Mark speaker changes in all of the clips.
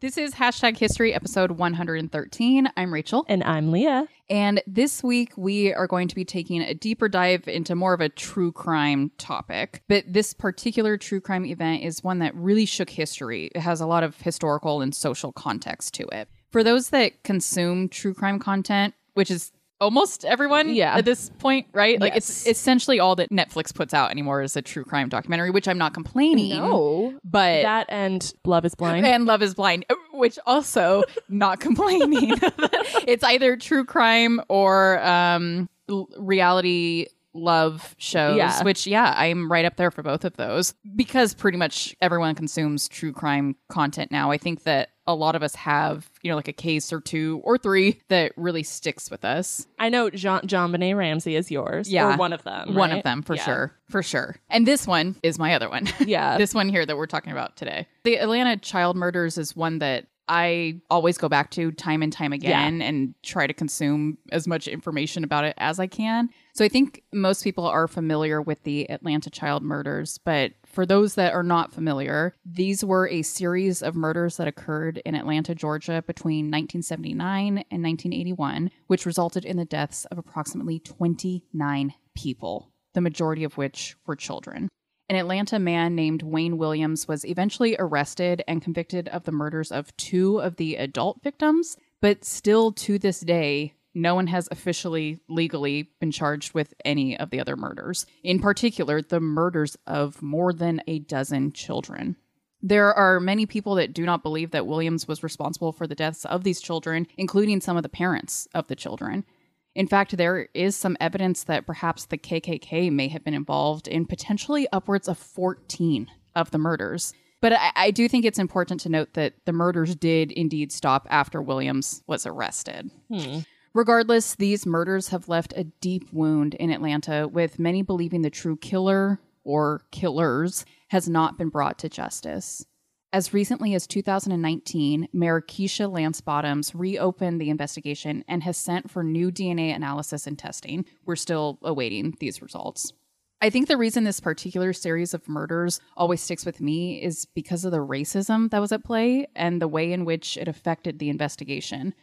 Speaker 1: This is hashtag history episode 113. I'm Rachel.
Speaker 2: And I'm Leah.
Speaker 1: And this week we are going to be taking a deeper dive into more of a true crime topic. But this particular true crime event is one that really shook history. It has a lot of historical and social context to it. For those that consume true crime content, which is almost everyone
Speaker 2: Yeah.
Speaker 1: at this point, right? Like
Speaker 2: Yes.
Speaker 1: it's essentially all that Netflix puts out anymore is a true crime documentary, which I'm not complaining.
Speaker 2: No.
Speaker 1: But
Speaker 2: That and Love is Blind.
Speaker 1: and Love is Blind, which also not complaining. it's either true crime or um, reality love shows,
Speaker 2: Yeah.
Speaker 1: which, yeah, I'm right up there for both of those because pretty much everyone consumes true crime content now. I think that a lot of us have, you know, like a case or two or three that really sticks with us.
Speaker 2: I know John JonBenét Ramsey is yours.
Speaker 1: Yeah.
Speaker 2: Or one of them.
Speaker 1: One of them for
Speaker 2: Yeah.
Speaker 1: sure. For sure. And this one is my other one.
Speaker 2: Yeah.
Speaker 1: this one here that we're talking about today. The Atlanta child murders is one that I always go back to time and time again and try to consume as much information about it as I can. So I think most people are familiar with the Atlanta child murders, but for those that are not familiar, these were a series of murders that occurred in Atlanta, Georgia between 1979 and 1981, which resulted in the deaths of approximately 29 people, the majority of which were children. An Atlanta man named Wayne Williams was eventually arrested and convicted of the murders of two of the adult victims, but still to this day, no one has officially legally been charged with any of the other murders, in particular, the murders of more than a dozen children. There are many people that do not believe that Williams was responsible for the deaths of these children, including some of the parents of the children. In fact, there is some evidence that perhaps the KKK may have been involved in potentially upwards of 14 of the murders. But I, I do think it's important to note that the murders did indeed stop after Williams was arrested. Hmm. Regardless, these murders have left a deep wound in Atlanta, with many believing the true killer or killers has not been brought to justice. As recently as 2019, Mayor Keisha Lance Bottoms reopened the investigation and has sent for new DNA analysis and testing. We're still awaiting these results. I think the reason this particular series of murders always sticks with me is because of the racism that was at play and the way in which it affected the investigation.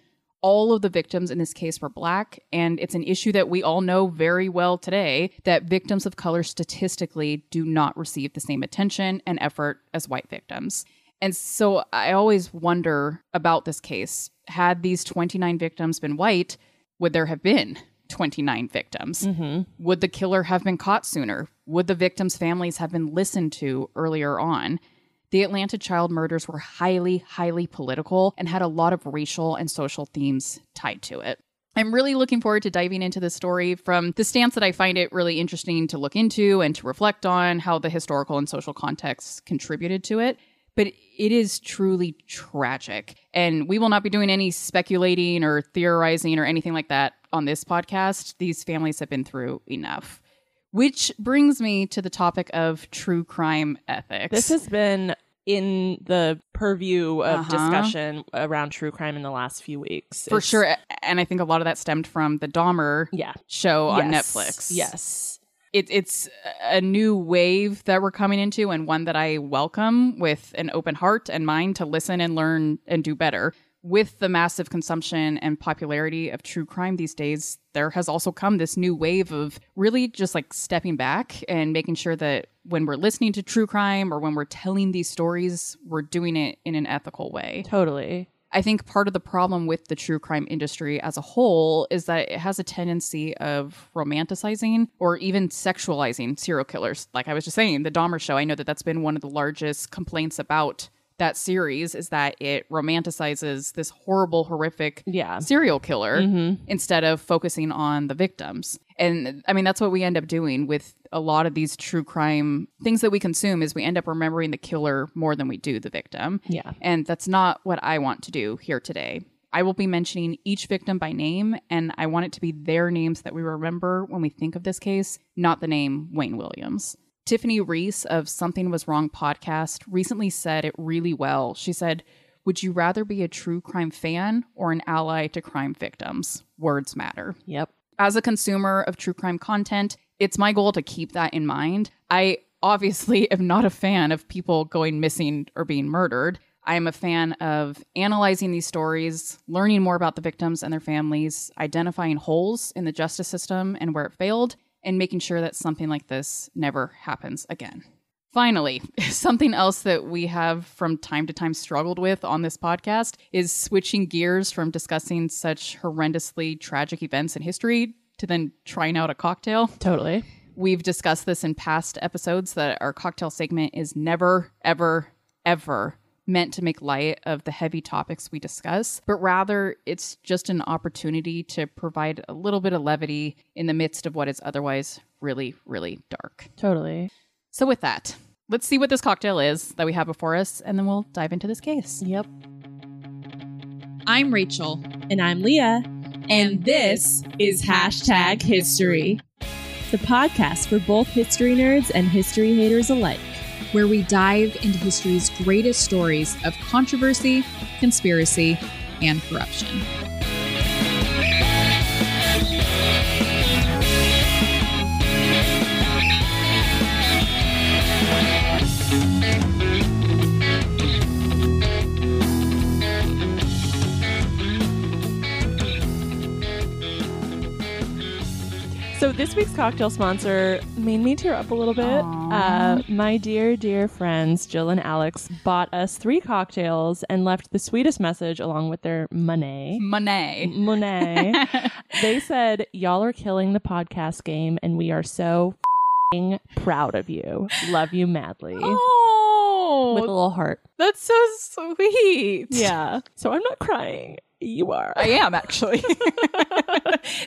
Speaker 1: All of the victims in this case were black, and it's an issue that we all know very well today that victims of color statistically do not receive the same attention and effort as white victims. And so I always wonder about this case. Had these 29 victims been white, would there have been 29 victims? Mm-hmm. Would the killer have been caught sooner? Would the victims' families have been listened to earlier on? The Atlanta child murders were highly, highly political and had a lot of racial and social themes tied to it. I'm really looking forward to diving into this story from the stance that I find it really interesting to look into and to reflect on how the historical and social context contributed to it. But it is truly tragic. And we will not be doing any speculating or theorizing or anything like that on this podcast. These families have been through enough. Which brings me to the topic of true crime ethics.
Speaker 2: This has been in the purview of
Speaker 1: Uh-huh.
Speaker 2: discussion around true crime in the last few weeks.
Speaker 1: for
Speaker 2: It's-
Speaker 1: sure. And I think a lot of that stemmed from the Dahmer
Speaker 2: Yeah.
Speaker 1: show on
Speaker 2: Yes.
Speaker 1: Netflix.
Speaker 2: Yes.
Speaker 1: it, it's a new wave that we're coming into and one that I welcome with an open heart and mind to listen and learn and do better. With the massive consumption and popularity of true crime these days, there has also come this new wave of really just like stepping back and making sure that when we're listening to true crime or when we're telling these stories, we're doing it in an ethical way.
Speaker 2: Totally.
Speaker 1: I think part of the problem with the true crime industry as a whole is that it has a tendency of romanticizing or even sexualizing serial killers. Like I was just saying, the Dahmer show, I know that that's been one of the largest complaints about that series is that it romanticizes this horrible, horrific
Speaker 2: Yeah.
Speaker 1: serial killer mm-hmm. instead of focusing on the victims. And I mean that's what we end up doing with a lot of these true crime things that we consume is we end up remembering the killer more than we do the victim.
Speaker 2: Yeah.
Speaker 1: And that's not what I want to do here today. I will be mentioning each victim by name, and I want it to be their names that we remember when we think of this case, not the name Wayne Williams. Tiffany Reese of Something Was Wrong podcast recently said it really well. She said, Would you rather be a true crime fan or an ally to crime victims? Words matter
Speaker 2: Yep.
Speaker 1: as a consumer of true crime content, it's my goal to keep that in mind. I obviously am not a fan of people going missing or being murdered. I'm a fan of analyzing these stories, learning more about the victims and their families, identifying holes in the justice system and where it failed, and making sure that something like this never happens again. Finally, something else that we have from time to time struggled with on this podcast is switching gears from discussing such horrendously tragic events in history to then trying out a cocktail.
Speaker 2: Totally.
Speaker 1: We've discussed this in past episodes that our cocktail segment is never, ever, ever meant to make light of the heavy topics we discuss, but rather it's just an opportunity to provide a little bit of levity in the midst of what is otherwise really, really dark.
Speaker 2: Totally.
Speaker 1: So, with that, let's see what this cocktail is that we have before us, and then we'll dive into this case.
Speaker 2: Yep.
Speaker 3: I'm Rachel,
Speaker 2: And I'm Leah.
Speaker 3: and this is Hashtag History,
Speaker 2: the podcast for both history nerds and history haters alike.
Speaker 3: Where we dive into history's greatest stories of controversy, conspiracy, and corruption.
Speaker 2: So this week's cocktail sponsor made me tear up a little bit. Uh, my dear, dear friends Jill and Alex bought us three cocktails and left the sweetest message along with their money.
Speaker 1: Monet.
Speaker 2: Monet. they said, "Y'all are killing the podcast game, and we are so fing proud of you. Love you madly."
Speaker 1: Oh,
Speaker 2: With a little heart.
Speaker 1: that's so sweet.
Speaker 2: Yeah. So I'm not crying. You are.
Speaker 1: I am actually.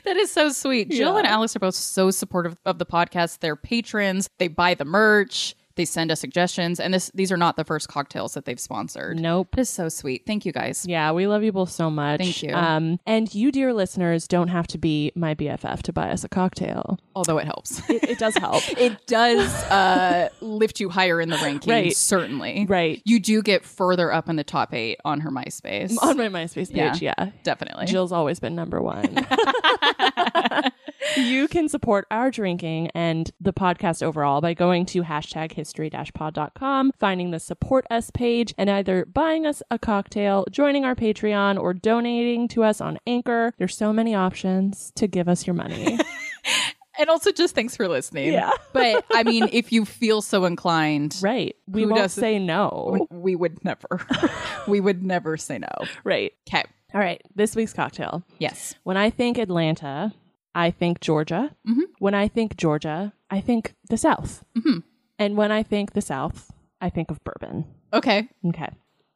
Speaker 1: that is so sweet. Jill
Speaker 2: Yeah.
Speaker 1: and Alex are both so supportive of the podcast. They're patrons. They buy the merch. They send us suggestions, and this these are not the first cocktails that they've sponsored.
Speaker 2: Nope.
Speaker 1: It is so sweet. Thank you guys.
Speaker 2: Yeah, we love you both so much.
Speaker 1: Thank you.
Speaker 2: Um, and you, dear listeners, don't have to be my BFF to buy us a cocktail.
Speaker 1: Although it helps.
Speaker 2: It, it does help.
Speaker 1: it does uh, lift you higher in the rankings,
Speaker 2: Right.
Speaker 1: certainly.
Speaker 2: right.
Speaker 1: You do get further up in the top eight on her MySpace.
Speaker 2: On my MySpace page, yeah.
Speaker 1: Definitely.
Speaker 2: Jill's always been number one. you can support our drinking and the podcast overall by going to hashtag history-pod.com, finding the support us page, and either buying us a cocktail, joining our Patreon, or donating to us on Anchor. There's so many options to give us your money.
Speaker 1: and also just thanks for listening.
Speaker 2: Yeah.
Speaker 1: but I mean, if you feel so inclined,
Speaker 2: right. We
Speaker 1: Who
Speaker 2: won't
Speaker 1: doesn't-
Speaker 2: say no.
Speaker 1: we would never, we would never say no.
Speaker 2: Right.
Speaker 1: Okay.
Speaker 2: All right. This week's cocktail.
Speaker 1: Yes.
Speaker 2: When I think Atlanta, I think Georgia.
Speaker 1: Mhm.
Speaker 2: When I think Georgia, I think the South.
Speaker 1: Mhm.
Speaker 2: And when I think the South, I think of bourbon.
Speaker 1: Okay.
Speaker 2: Okay.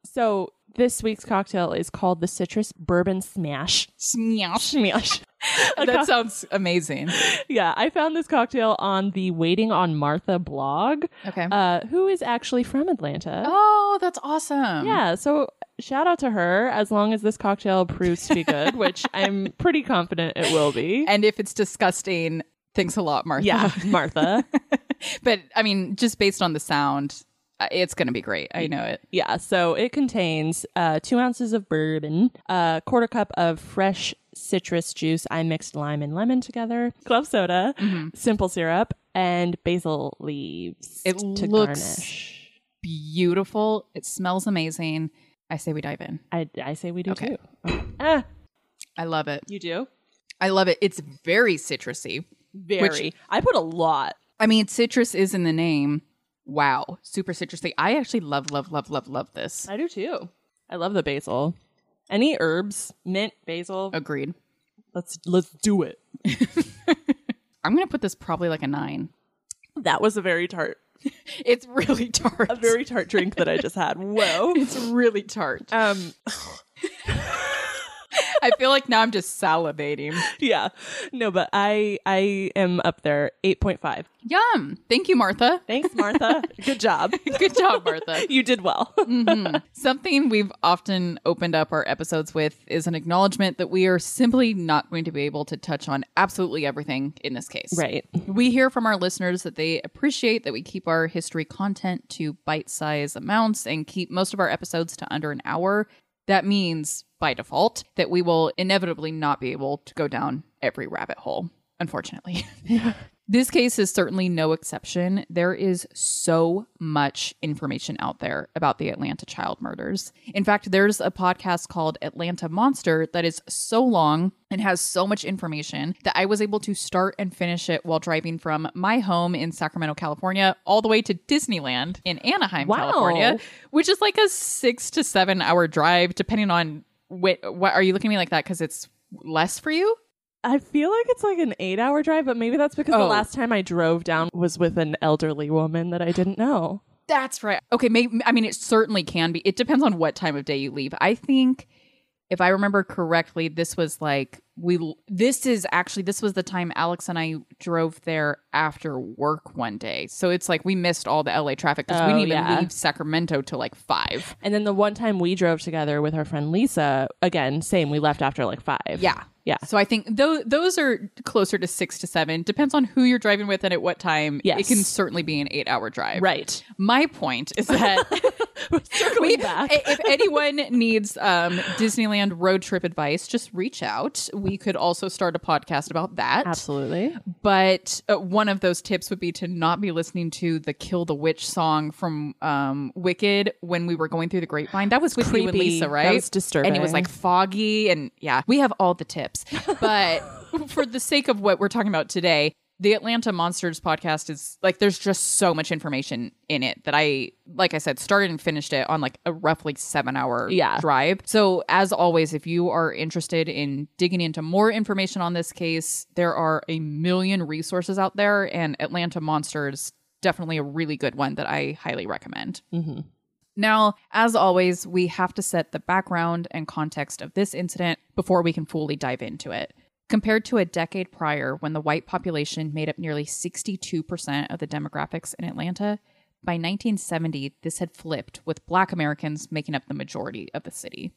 Speaker 2: So this week's cocktail is called the Citrus Bourbon Smash.
Speaker 1: Smash.
Speaker 2: Smash.
Speaker 1: That
Speaker 2: co-
Speaker 1: sounds amazing.
Speaker 2: yeah, I found this cocktail on the Waiting on Martha blog,
Speaker 1: Okay.
Speaker 2: uh, who is actually from Atlanta.
Speaker 1: oh, that's awesome.
Speaker 2: Yeah, so shout out to her as long as this cocktail proves to be good, which I'm pretty confident it will be.
Speaker 1: And if it's disgusting, thanks a lot, Martha.
Speaker 2: Yeah, Martha.
Speaker 1: but I mean, just based on the sound, uh, it's going to be great. I know it.
Speaker 2: Yeah, so it contains uh, two ounces of bourbon, a quarter cup of fresh citrus juice. I mixed lime and lemon together, club soda, simple syrup, and basil leaves
Speaker 1: It
Speaker 2: to
Speaker 1: looks-
Speaker 2: garnish.
Speaker 1: Beautiful. It smells amazing. I say we dive in.
Speaker 2: I, I say we do
Speaker 1: Okay.
Speaker 2: too. Ah,
Speaker 1: I love it.
Speaker 2: you do?
Speaker 1: I love it. It's very citrusy.
Speaker 2: Very. I put a lot.
Speaker 1: I mean, citrus is in the name. Wow. Super citrusy. I actually love, love, love, love, love this.
Speaker 2: I do too. I love the basil. Any herbs, mint, basil.
Speaker 1: Agreed.
Speaker 2: Let's let's do it.
Speaker 1: I'm going to put this probably like a nine.
Speaker 2: That was a very tart,
Speaker 1: It's really tart.
Speaker 2: a very tart drink that I just had. Whoa.
Speaker 1: it's really tart.
Speaker 2: Um.
Speaker 1: I feel like now I'm just salivating.
Speaker 2: Yeah. No, but I I am up there. Eight point five.
Speaker 1: Yum. Thank you, Martha.
Speaker 2: Thanks, Martha. Good job.
Speaker 1: Good job, Martha.
Speaker 2: You did well.
Speaker 1: Mhm. Something we've often opened up our episodes with is an acknowledgement that we are simply not going to be able to touch on absolutely everything in this case.
Speaker 2: right.
Speaker 1: We hear from our listeners that they appreciate that we keep our history content to bite size amounts and keep most of our episodes to under an hour. That means, by default, that we will inevitably not be able to go down every rabbit hole, unfortunately. This case is certainly no exception. There is so much information out there about the Atlanta child murders. In fact, there's a podcast called Atlanta Monster that is so long and has so much information that I was able to start and finish it while driving from my home in Sacramento, California, all the way to Disneyland in Anaheim,
Speaker 2: Wow.
Speaker 1: California, which is like a six to seven hour drive, depending on what, what are you looking at me like that because it's less for you?
Speaker 2: I feel like it's like an eight hour drive, but maybe that's because the
Speaker 1: Oh.
Speaker 2: last time I drove down was with an elderly woman that I didn't know.
Speaker 1: That's right. Okay, maybe I mean it certainly can be. It depends on what time of day you leave. I think if I remember correctly, this was like we this is actually this was the time Alex and I drove there after work one day. So it's like we missed all the LA traffic because we
Speaker 2: Oh,
Speaker 1: didn't even
Speaker 2: yeah.
Speaker 1: leave Sacramento till like 5.
Speaker 2: And then the one time we drove together with our friend Lisa, again, same, we left after like five.
Speaker 1: Yeah.
Speaker 2: Yeah.
Speaker 1: So I think those those are closer to 6 to 7 depends on who you're driving with and at what time.
Speaker 2: Yes.
Speaker 1: It can certainly be an 8-hour drive.
Speaker 2: Right.
Speaker 1: My point is that
Speaker 2: Circling
Speaker 1: We-
Speaker 2: back.
Speaker 1: If anyone needs um, Disneyland road trip advice, just reach out. We could also start a podcast about that.
Speaker 2: Absolutely.
Speaker 1: But uh, one of those tips would be to not be listening to the "Kill the Witch" song from um, Wicked when we were going through the grapevine. That was with you and
Speaker 2: creepy.
Speaker 1: Lisa,
Speaker 2: That
Speaker 1: right?
Speaker 2: was disturbing.
Speaker 1: And it was like foggy, and yeah, we have all the tips. But for the sake of what we're talking about today, the Atlanta Monsters podcast is like there's just so much information in it that I like I said started and finished it on like a roughly 7 hour
Speaker 2: Yeah.
Speaker 1: drive. So as always if you are interested in digging into more information on this case, there are a million resources out there and Atlanta Monsters definitely a really good one that I highly recommend.
Speaker 2: Mm-hmm.
Speaker 1: Now, as always, we have to set the background and context of this incident before we can fully dive into it. Compared to a decade prior, when the white population made up nearly 62% of the demographics in Atlanta, by 1970, this had flipped, with black Americans making up the majority of the city.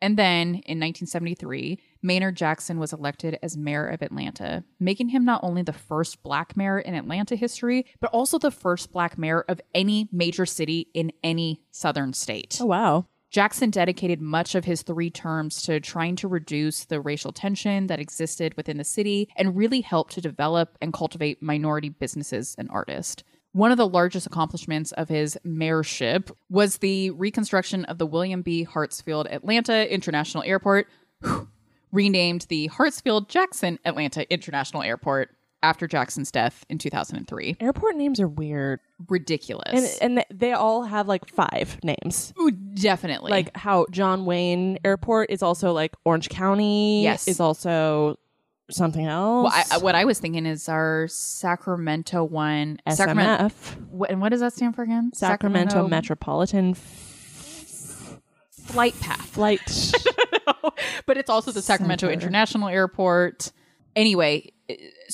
Speaker 1: And then in 1973, Maynard Jackson was elected as mayor of Atlanta, making him not only the first black mayor in Atlanta history, but also the first black mayor of any major city in any southern state.
Speaker 2: Oh, wow.
Speaker 1: Jackson dedicated much of his three terms to trying to reduce the racial tension that existed within the city and really helped to develop and cultivate minority businesses and artists. One of the largest accomplishments of his mayorship was the reconstruction of the William B. Hartsfield Atlanta International Airport, renamed the Hartsfield Jackson Atlanta International Airport after Jackson's death in 2003.
Speaker 2: Airport names are weird.
Speaker 1: Ridiculous.
Speaker 2: And and they all have like five names.
Speaker 1: Ooh, definitely.
Speaker 2: Like how John Wayne Airport is also like Orange County.
Speaker 1: Yes.
Speaker 2: Is also something else.
Speaker 1: Well, I, what I was thinking is our Sacramento one. Sacramento.
Speaker 2: SMF.
Speaker 1: Wh- and what does that stand for again?
Speaker 2: Sacramento, Metropolitan
Speaker 1: Flight Path.
Speaker 2: Flight.
Speaker 1: but it's also the Sacramento
Speaker 2: Center.
Speaker 1: International Airport. Anyway,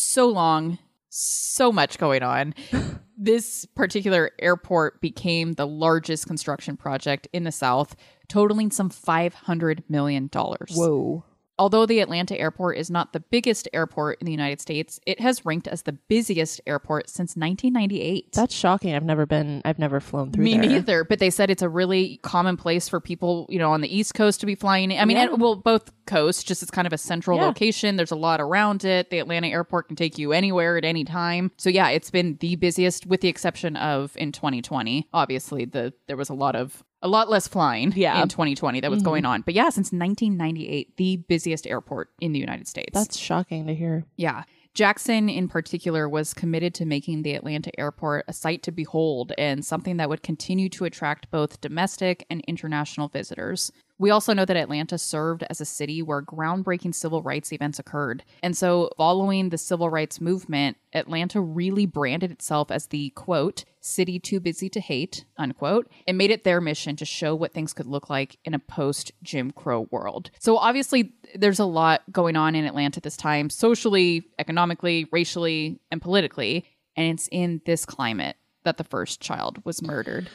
Speaker 1: so long, so much going on. this particular airport became the largest construction project in the South, totaling some $500 million.
Speaker 2: Whoa.
Speaker 1: Although the Atlanta airport is not the biggest airport in the United States, it has ranked as the busiest airport since 1998.
Speaker 2: That's shocking. I've never been. I've never flown through
Speaker 1: Me
Speaker 2: there.
Speaker 1: neither. But they said it's a really common place for people, you know, on the East Coast to be flying. I mean,
Speaker 2: Yeah.
Speaker 1: and- well, both coasts, just it's kind of a central
Speaker 2: Yeah.
Speaker 1: location. There's a lot around it. The Atlanta airport can take you anywhere at any time. So yeah, it's been the busiest, with the exception of in 2020. Obviously, the there was a lot of a lot less flying
Speaker 2: Yeah.
Speaker 1: in 2020 that was
Speaker 2: Mhm.
Speaker 1: going on. But yeah, since 1998, the busiest airport in the United States.
Speaker 2: That's shocking to hear.
Speaker 1: Yeah. Jackson, in particular, was committed to making the Atlanta airport a sight to behold and something that would continue to attract both domestic and international visitors. We also know that Atlanta served as a city where groundbreaking civil rights events occurred. And so, following the civil rights movement, Atlanta really branded itself as the quote, city too busy to hate, unquote, and made it their mission to show what things could look like in a post Jim Crow world. So, obviously, there's a lot going on in Atlanta this time, socially, economically, racially, and politically. And it's in this climate that the first child was murdered.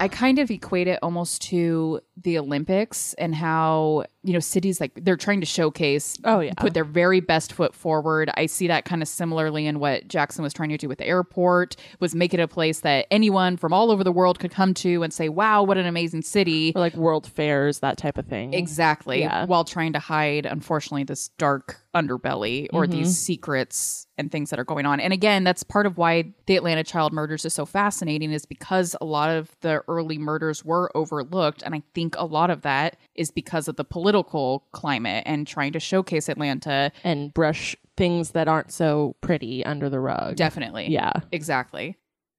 Speaker 1: I kind of equate it almost to the Olympics and how, you know, cities like they're trying to showcase,
Speaker 2: Oh, yeah.
Speaker 1: put their very best foot forward. I see that kind of similarly in what Jackson was trying to do with the airport, was make it a place that anyone from all over the world could come to and say, wow, what an amazing city.
Speaker 2: Or like world fairs, that type of thing.
Speaker 1: Exactly.
Speaker 2: Yeah.
Speaker 1: While trying to hide, unfortunately, this dark underbelly or
Speaker 2: Mhm.
Speaker 1: these secrets and things that are going on. And again, that's part of why the Atlanta child murders is so fascinating, is because a lot of the early murders were overlooked. And I think a lot of that is because of the political climate and trying to showcase Atlanta.
Speaker 2: And brush things that aren't so pretty under the rug.
Speaker 1: Definitely.
Speaker 2: Yeah.
Speaker 1: Exactly.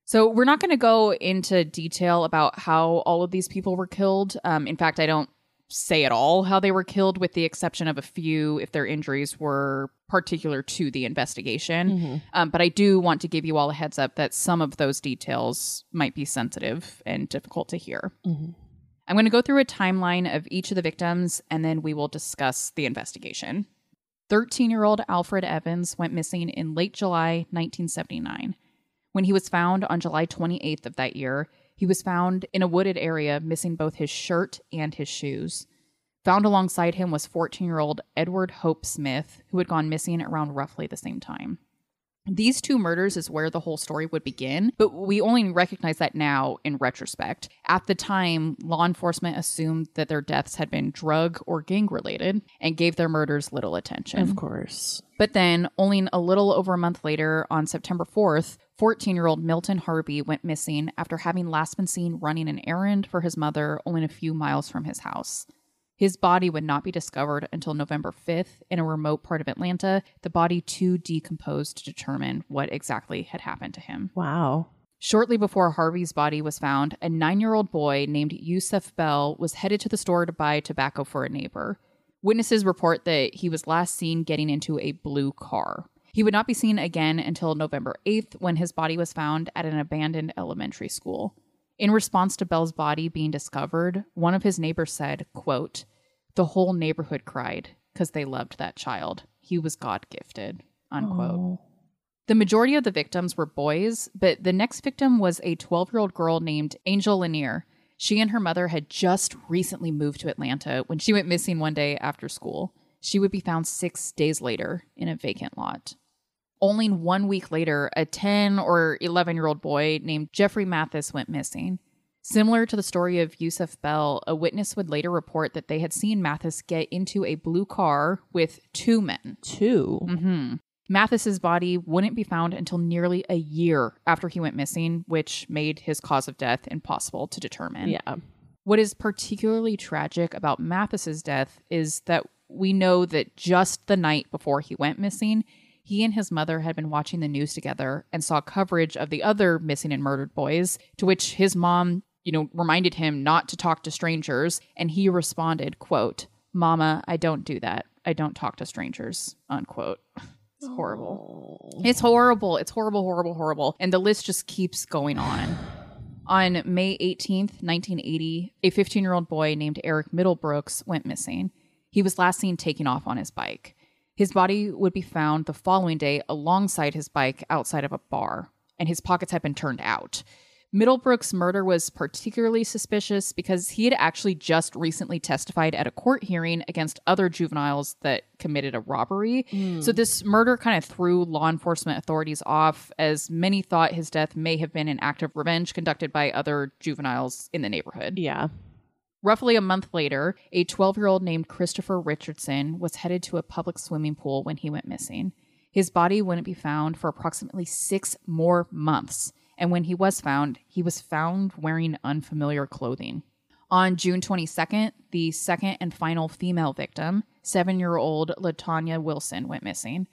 Speaker 1: So we're not going to go into detail about how all of these people were killed. Um, in fact, I don't say at all how they were killed, with the exception of a few if their injuries were particular to the investigation.
Speaker 2: Mhm.
Speaker 1: Um, but I do want to give you all a heads up that some of those details might be sensitive and difficult to hear.
Speaker 2: Mhm.
Speaker 1: I'm going to go through a timeline of each of the victims and then we will discuss the investigation. 13 year old Alfred Evans went missing in late July 1979. When he was found on July 28th of that year, he was found in a wooded area missing both his shirt and his shoes. Found alongside him was 14 year old Edward Hope Smith, who had gone missing around roughly the same time. These two murders is where the whole story would begin, but we only recognize that now in retrospect. At the time, law enforcement assumed that their deaths had been drug or gang related and gave their murders little attention.
Speaker 2: Of course.
Speaker 1: But then, only a little over a month later, on September 4th, 14 year old Milton Harvey went missing after having last been seen running an errand for his mother only a few miles from his house. His body would not be discovered until November 5th in a remote part of Atlanta, the body too decomposed to determine what exactly had happened to him.
Speaker 2: Wow.
Speaker 1: Shortly before Harvey's body was found, a nine year old boy named Yusuf Bell was headed to the store to buy tobacco for a neighbor. Witnesses report that he was last seen getting into a blue car. He would not be seen again until November 8th when his body was found at an abandoned elementary school. In response to Bell's body being discovered, one of his neighbors said, quote, The whole neighborhood cried because they loved that child. He was God gifted. Unquote.
Speaker 2: Oh.
Speaker 1: The majority of the victims were boys, but the next victim was a 12 year old girl named Angel Lanier. She and her mother had just recently moved to Atlanta when she went missing one day after school. She would be found six days later in a vacant lot. Only one week later, a 10 or 11 year old boy named Jeffrey Mathis went missing. Similar to the story of Yusuf Bell, a witness would later report that they had seen Mathis get into a blue car with two men.
Speaker 2: 2
Speaker 1: hmm Mathis's body wouldn't be found until nearly a year after he went missing, which made his cause of death impossible to determine.
Speaker 2: Yeah.
Speaker 1: What is particularly tragic about Mathis's death is that we know that just the night before he went missing, he and his mother had been watching the news together and saw coverage of the other missing and murdered boys, to which his mom, you know, reminded him not to talk to strangers, and he responded, quote, "Mama, I don't do that. I don't talk to strangers." unquote. It's horrible. It's horrible. It's horrible, horrible, horrible. And the list just keeps going on. On May 18th, 1980, a 15 year old boy named Eric Middlebrooks went missing. He was last seen taking off on his bike. His body would be found the following day alongside his bike outside of a bar, and his pockets had been turned out. Middlebrooks' murder was particularly suspicious because he had actually just recently testified at a court hearing against other juveniles that committed a robbery. Hmm. So this murder kind of threw law enforcement authorities off, as many thought his death may have been an act of revenge conducted by other juveniles in the neighborhood.
Speaker 2: Yeah.
Speaker 1: Roughly a month later, a 12 year old named Christopher Richardson was headed to a public swimming pool when he went missing. His body wouldn't be found for approximately six more months, and when he was found, he was found wearing unfamiliar clothing. On June 22nd, the second and final female victim, seven year old LaTonya Wilson, went missing.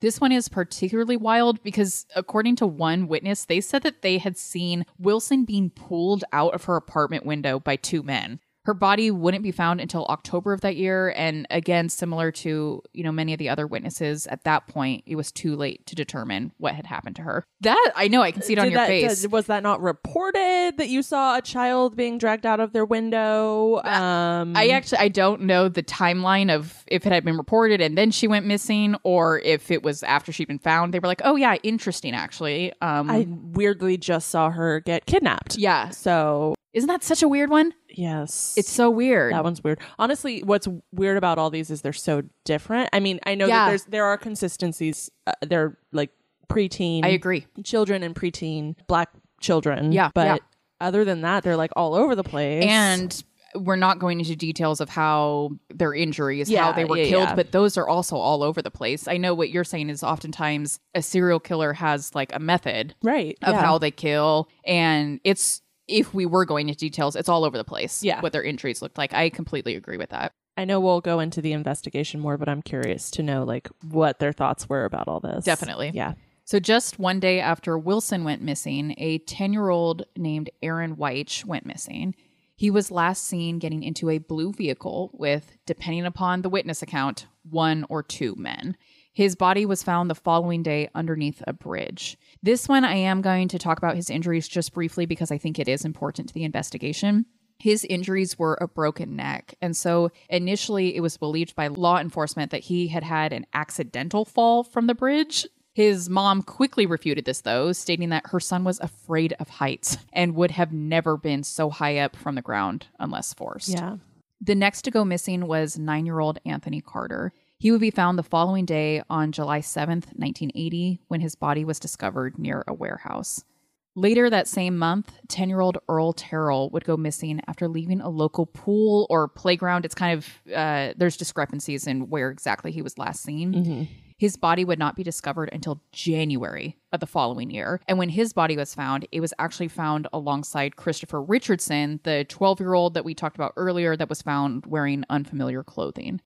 Speaker 1: This one is particularly wild because, according to one witness, they said that they had seen Wilson being pulled out of her apartment window by two men. Her body wouldn't be found until October of that year. And again, similar to, you know, many of the other witnesses, at that point, it was too late to determine what had happened to her. That I know I can see it on
Speaker 2: Did
Speaker 1: your
Speaker 2: that-
Speaker 1: face.
Speaker 2: did- was that not reported that you saw a child being dragged out of their window? Um,
Speaker 1: I actually I don't know the timeline of if it had been reported and then she went missing or if it was after she'd been found. They were like, "Oh yeah, interesting actually." Um
Speaker 2: I weirdly just saw her get kidnapped.
Speaker 1: yeah.
Speaker 2: So
Speaker 1: Isn't that such a weird one?
Speaker 2: yes,
Speaker 1: It's so weird.
Speaker 2: that one's weird. Honestly, what's weird about all these is they're so different. I mean, I know
Speaker 1: Yeah.
Speaker 2: that there's there are consistencies. Uh, they're like preteen.
Speaker 1: I agree.
Speaker 2: Children and preteen black children.
Speaker 1: Yeah,
Speaker 2: but
Speaker 1: yeah.
Speaker 2: other than that, they're like all over the place.
Speaker 1: And we're not going into details of how their injuries,
Speaker 2: Yeah,
Speaker 1: how they were
Speaker 2: yeah,
Speaker 1: killed,
Speaker 2: yeah.
Speaker 1: but those are also all over the place. I know what you're saying is oftentimes a serial killer has like a method
Speaker 2: right
Speaker 1: of how they kill and it's if we were going into details, it's all over the place.
Speaker 2: Yeah.
Speaker 1: What their injuries looked like. I completely agree with that.
Speaker 2: I know we'll go into the investigation more, but I'm curious to know like what their thoughts were about all this.
Speaker 1: Definitely.
Speaker 2: Yeah.
Speaker 1: So, just one day after Wilson went missing, a 10 year old named Aaron Wyche went missing. He was last seen getting into a blue vehicle with, depending upon the witness account, one or two men. His body was found the following day underneath a bridge. This one, I am going to talk about his injuries just briefly because I think it is important to the investigation. His injuries were a broken neck. And so initially, it was believed by law enforcement that he had had an accidental fall from the bridge. His mom quickly refuted this, though, stating that her son was afraid of heights and would have never been so high up from the ground unless forced.
Speaker 2: Yeah.
Speaker 1: The next to go missing was nine year old Anthony Carter. He would be found the following day on July 7th, 1980, when his body was discovered near a warehouse. Later that same month, 10 year old Earl Terrell would go missing after leaving a local pool or playground. It's kind of, uh, there's discrepancies in where exactly he was last seen. His body would not be discovered until January of the following year. And when his body was found, it was actually found alongside Christopher Richardson, the 12 year old that we talked about earlier that was found wearing unfamiliar clothing.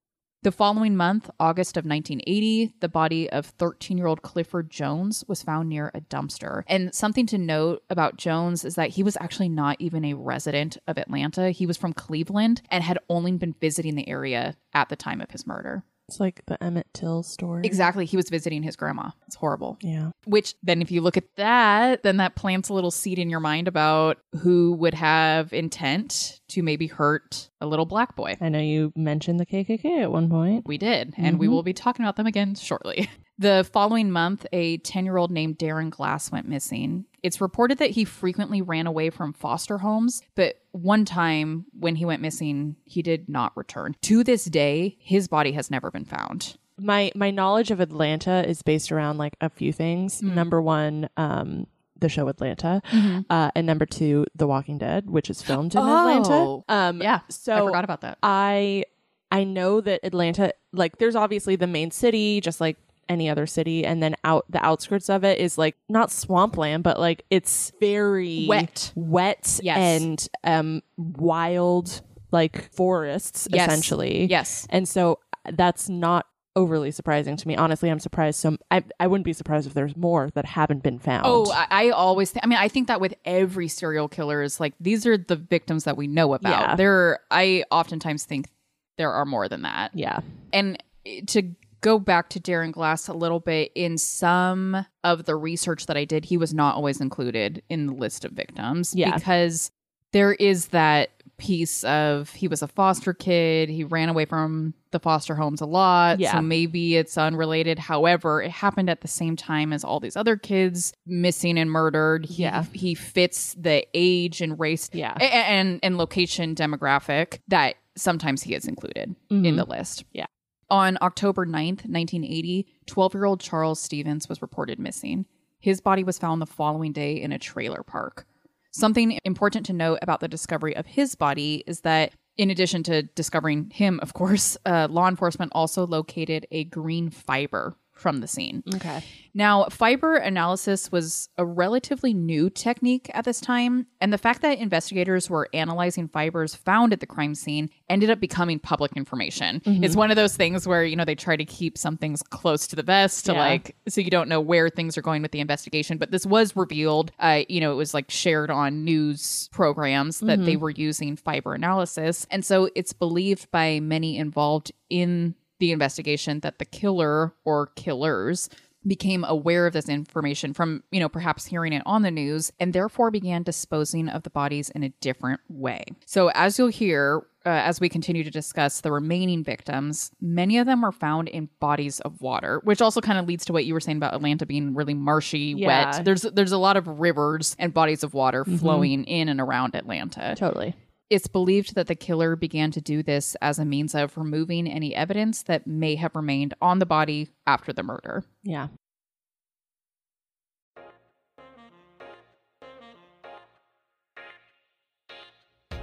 Speaker 1: The following month, August of 1980, the body of 13 year old Clifford Jones was found near a dumpster. And something to note about Jones is that he was actually not even a resident of Atlanta. He was from Cleveland and had only been visiting the area at the time of his murder.
Speaker 2: It's like the Emmett Till story.
Speaker 1: Exactly. He was visiting his grandma. It's horrible.
Speaker 2: Yeah.
Speaker 1: Which then, if you look at that, then that plants a little seed in your mind about who would have intent to maybe hurt a little black boy.
Speaker 2: I know you mentioned the KKK at one point.
Speaker 1: We did, and we mm-hmm. will be talking about them again shortly. The following month, a 10 year old named Darron Glass went missing. It's reported that he frequently ran away from foster homes, but one time when he went missing, he did not return. To this day, his body has never been found.
Speaker 2: My my knowledge of Atlanta is based around like a few things.
Speaker 1: Mm.
Speaker 2: Number one, um, the show Atlanta,
Speaker 1: Mm-hmm.
Speaker 2: uh, and number two, The Walking Dead, which is filmed in
Speaker 1: Oh.
Speaker 2: Atlanta. Um,
Speaker 1: Yeah,
Speaker 2: so
Speaker 1: I forgot about that.
Speaker 2: I I know that Atlanta, like, there's obviously the main city, just like any other city, and then out the outskirts of it is like not swampland, but like it's very
Speaker 1: Wet.
Speaker 2: wet,
Speaker 1: Yes.
Speaker 2: and um wild, like forests
Speaker 1: Yes.
Speaker 2: essentially.
Speaker 1: Yes.
Speaker 2: and so that's not overly surprising to me. Honestly, I'm surprised. So I I wouldn't be surprised if there's more that haven't been found.
Speaker 1: Oh, I, I always think. I mean, I think that with every serial killer is like these are the victims that we know about.
Speaker 2: Yeah.
Speaker 1: There, I oftentimes think there are more than that.
Speaker 2: yeah,
Speaker 1: And to go back to Darron Glass a little bit, in some of the research that I did, he was not always included in the list of victims.
Speaker 2: Yeah.
Speaker 1: Because there is that piece of he was a foster kid, he ran away from the foster homes a lot.
Speaker 2: Yeah.
Speaker 1: So maybe it's unrelated. However, it happened at the same time as all these other kids missing and murdered. He,
Speaker 2: Yeah.
Speaker 1: He fits the age and race
Speaker 2: Yeah.
Speaker 1: a- and and location demographic that sometimes he is included in mm-hmm. the list.
Speaker 2: Yeah.
Speaker 1: On October 9th, 1980, 12 year old Charles Stephens was reported missing. His body was found the following day in a trailer park. Something important to note about the discovery of his body is that, in addition to discovering him, of course, uh, law enforcement also located a green fiber from the scene.
Speaker 2: Okay.
Speaker 1: Now, fiber analysis was a relatively new technique at this time, and the fact that investigators were analyzing fibers found at the crime scene ended up becoming public information. It's one of those things where, you know, they try to keep some things close to the vest to
Speaker 2: Yeah.
Speaker 1: like so you don't know where things are going with the investigation, but this was revealed uh, you know, it was like shared on news programs that they were using fiber analysis. And so it's believed by many involved in the investigation that the killer or killers became aware of this information from, you know, perhaps hearing it on the news and therefore began disposing of the bodies in a different way. So, as you'll hear, uh, as we continue to discuss the remaining victims, many of them were found in bodies of water, which also kind of leads to what you were saying about Atlanta being really marshy,
Speaker 2: Yeah.
Speaker 1: wet. There's there's a lot of rivers and bodies of water flowing in and around Atlanta.
Speaker 2: Totally.
Speaker 1: It's believed that the killer began to do this as a means of removing any evidence that may have remained on the body after the murder.
Speaker 2: Yeah.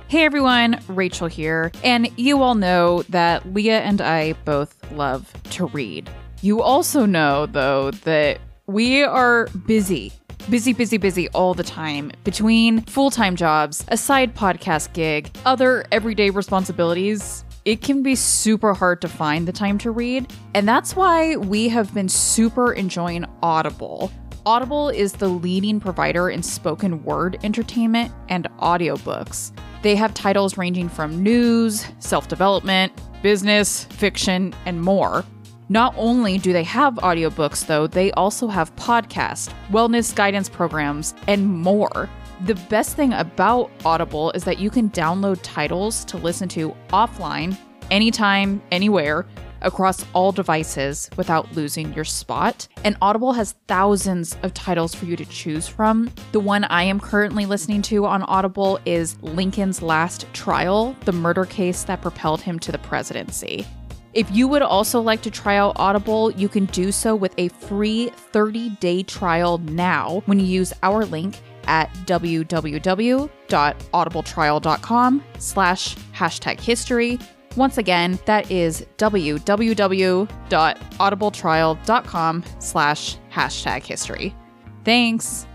Speaker 1: Hey everyone, Rachel here. And you all know that Leah and I both love to read. You also know, though, that we are busy. Busy, busy, busy all the time between full time jobs, a side podcast gig, other everyday responsibilities. It can be super hard to find the time to read. And that's why we have been super enjoying Audible. Audible is the leading provider in spoken word entertainment and audiobooks. They have titles ranging from news, self development, business, fiction, and more. Not only do they have audiobooks, though, they also have podcasts, wellness guidance programs, and more. The best thing about Audible is that you can download titles to listen to offline, anytime, anywhere, across all devices without losing your spot. And Audible has thousands of titles for you to choose from. The one I am currently listening to on Audible is Lincoln's Last Trial, the murder case that propelled him to the presidency. If you would also like to try out Audible, you can do so with a free 30-day trial now when you use our link at www.audibletrial.com slash hashtag history. Once again, that is www.audibletrial.com slash hashtag history. Thanks.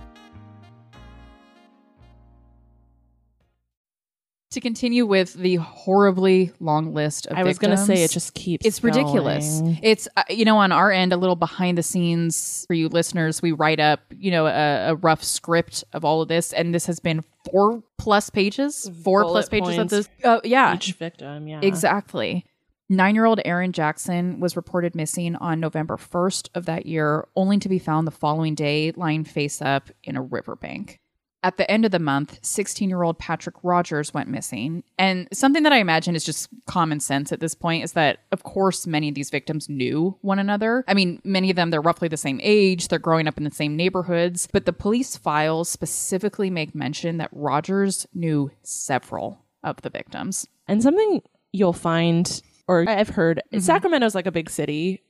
Speaker 1: To continue with the horribly long list of
Speaker 2: I was going to say it just keeps
Speaker 1: it's ridiculous.
Speaker 2: going.
Speaker 1: It's uh, you know on our end a little behind the scenes for you listeners. We write up you know a, a rough script of all of this, and this has been four plus pages, four
Speaker 2: Bullet
Speaker 1: plus pages of
Speaker 2: points.
Speaker 1: this. Uh, yeah,
Speaker 2: Each victim, yeah.
Speaker 1: exactly. Nine year old Aaron Jackson was reported missing on November 1st of that year, only to be found the following day lying face up in a riverbank. At the end of the month, 16 year old Patrick Rogers went missing. And something that I imagine is just common sense at this point is that, of course, many of these victims knew one another. I mean, many of them, they're roughly the same age, they're growing up in the same neighborhoods, but the police files specifically make mention that Rogers knew several of the victims.
Speaker 2: And something you'll find, or I've heard,
Speaker 1: Mm-hmm.
Speaker 2: Sacramento's like a big city.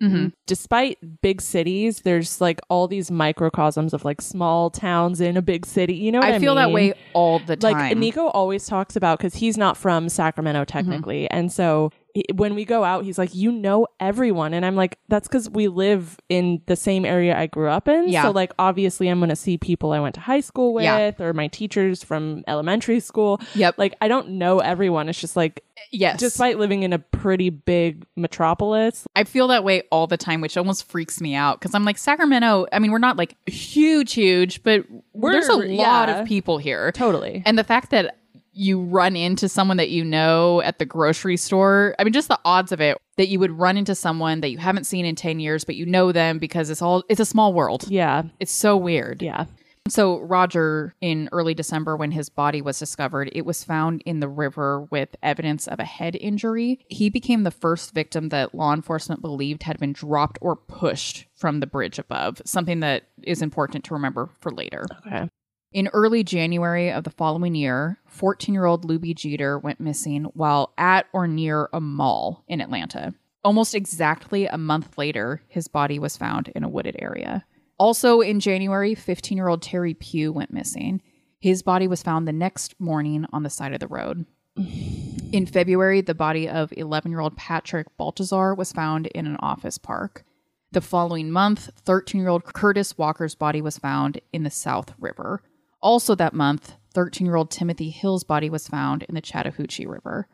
Speaker 2: Despite big cities, there's like all these microcosms of like small towns in a big city. You know what I,
Speaker 1: I feel that way all the time.
Speaker 2: Like Nico always talks about because he's not from Sacramento
Speaker 1: Mm-hmm.
Speaker 2: technically, and so when we go out, he's like, "You know everyone," and I'm like, "That's because we live in the same area I grew up in."
Speaker 1: Yeah.
Speaker 2: So like, obviously, I'm going to see people I went to high school with,
Speaker 1: Yeah.
Speaker 2: or my teachers from elementary school.
Speaker 1: Yep.
Speaker 2: Like, I don't know everyone. It's just like,
Speaker 1: yes.
Speaker 2: despite living in a pretty big metropolis,
Speaker 1: I feel that way all the time, which almost freaks me out because I'm like, Sacramento, I mean, we're not like huge, huge, but there's a lot of people here.
Speaker 2: totally.
Speaker 1: And the fact that you run into someone that you know at the grocery store, I mean, just the odds of it that you would run into someone that you haven't seen in 10 years, but you know them because it's all, it's a small world.
Speaker 2: yeah,
Speaker 1: It's so weird.
Speaker 2: yeah.
Speaker 1: So, Roger, in early December, when his body was discovered, it was found in the river with evidence of a head injury. He became the first victim that law enforcement believed had been dropped or pushed from the bridge above, something that is important to remember for later.
Speaker 2: Okay.
Speaker 1: In early January of the following year, 14 year old Lubie Geter went missing while at or near a mall in Atlanta. Almost exactly a month later, his body was found in a wooded area. Also in January, 15 year old Terry Pugh went missing. His body was found the next morning on the side of the road. In February, the body of 11 year old Patrick Baltazar was found in an office park. The following month, 13 year old Curtis Walker's body was found in the South River. Also that month, 13 year old Timothy Hill's body was found in the Chattahoochee River.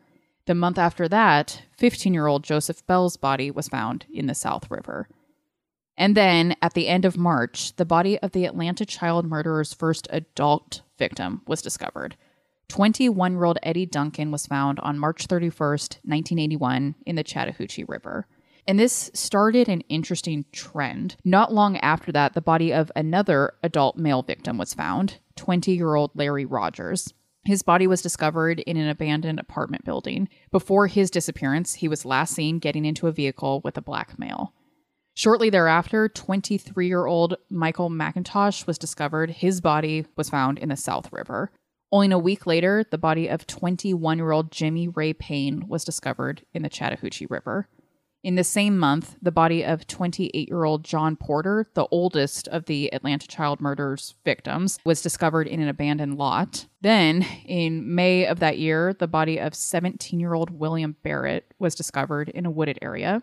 Speaker 1: The month after that, 15 year old Joseph Bell's body was found in the South River. And then at the end of March, the body of the Atlanta child murderer's first adult victim was discovered. 21 year old Eddie Duncan was found on March 31st, 1981, in the Chattahoochee River. And this started an interesting trend. Not long after that, the body of another adult male victim was found 20 year old Larry Rogers. His body was discovered in an abandoned apartment building. Before his disappearance, he was last seen getting into a vehicle with a black male. Shortly thereafter, 23 year old Michael McIntosh was discovered. His body was found in the South River. Only a week later, the body of 21 year old Jimmy Ray Payne was discovered in the Chattahoochee River. In the same month, the body of 28 year old John Porter, the oldest of the Atlanta child murders victims, was discovered in an abandoned lot. Then, in May of that year, the body of 17 year old William Barrett was discovered in a wooded area.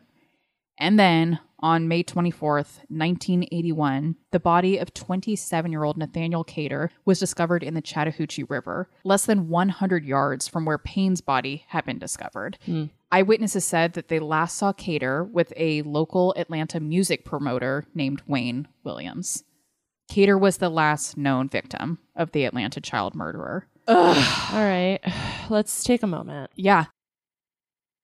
Speaker 1: And then, on May 24th, 1981, the body of 27 year old Nathaniel Cater was discovered in the Chattahoochee River, less than 100 yards from where Payne's body had been discovered. Hmm. Eyewitnesses said that they last saw Cater with a local Atlanta music promoter named Wayne Williams. Cater was the last known victim of the Atlanta child murderer.
Speaker 2: All right. Let's take a moment.
Speaker 1: Yeah.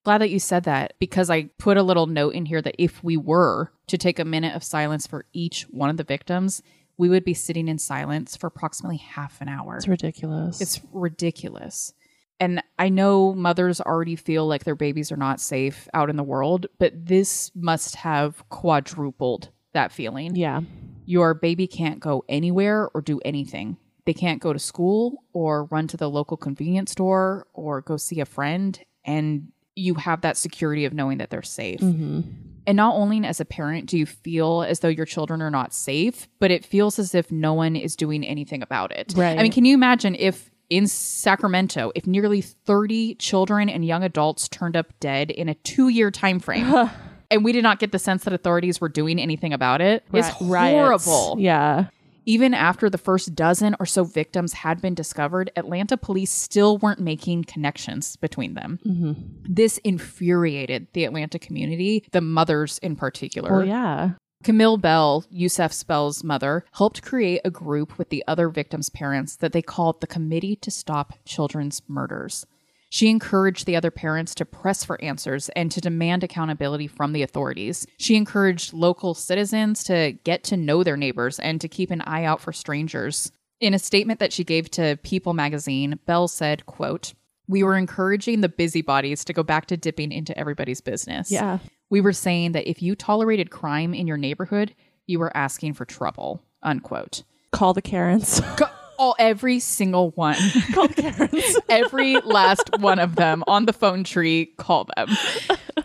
Speaker 1: Glad that you said that because I put a little note in here that if we were to take a minute of silence for each one of the victims, we would be sitting in silence for approximately half an hour.
Speaker 2: It's ridiculous.
Speaker 1: It's ridiculous. And I know mothers already feel like their babies are not safe out in the world, but this must have quadrupled that feeling.
Speaker 2: yeah.
Speaker 1: Your baby can't go anywhere or do anything. They can't go to school or run to the local convenience store or go see a friend. And you have that security of knowing that they're safe.
Speaker 2: Mm-hmm.
Speaker 1: And not only as a parent do you feel as though your children are not safe, but it feels as if no one is doing anything about it.
Speaker 2: Right.
Speaker 1: I mean, can you imagine if in Sacramento, if nearly 30 children and young adults turned up dead in a two year time frame? and we did not get the sense that authorities were doing anything about it. It's
Speaker 2: Ri- riots.
Speaker 1: horrible.
Speaker 2: Yeah.
Speaker 1: Even after the first dozen or so victims had been discovered, Atlanta police still weren't making connections between them.
Speaker 2: Mm-hmm.
Speaker 1: This infuriated the Atlanta community, the mothers in particular.
Speaker 2: Well, yeah.
Speaker 1: Camille Bell, Yusuf Bell's mother, helped create a group with the other victims' parents that they called the Committee to Stop Children's Murders. She encouraged the other parents to press for answers and to demand accountability from the authorities. She encouraged local citizens to get to know their neighbors and to keep an eye out for strangers. In a statement that she gave to People magazine, Bell said, quote, "We were encouraging the busybodies to go back to dipping into everybody's business.
Speaker 2: Yeah.
Speaker 1: We were saying that if you tolerated crime in your neighborhood, you were asking for trouble." Unquote.
Speaker 2: Call the Karens.
Speaker 1: All every single one.
Speaker 2: Call the Karens.
Speaker 1: every last one of them on the phone tree call them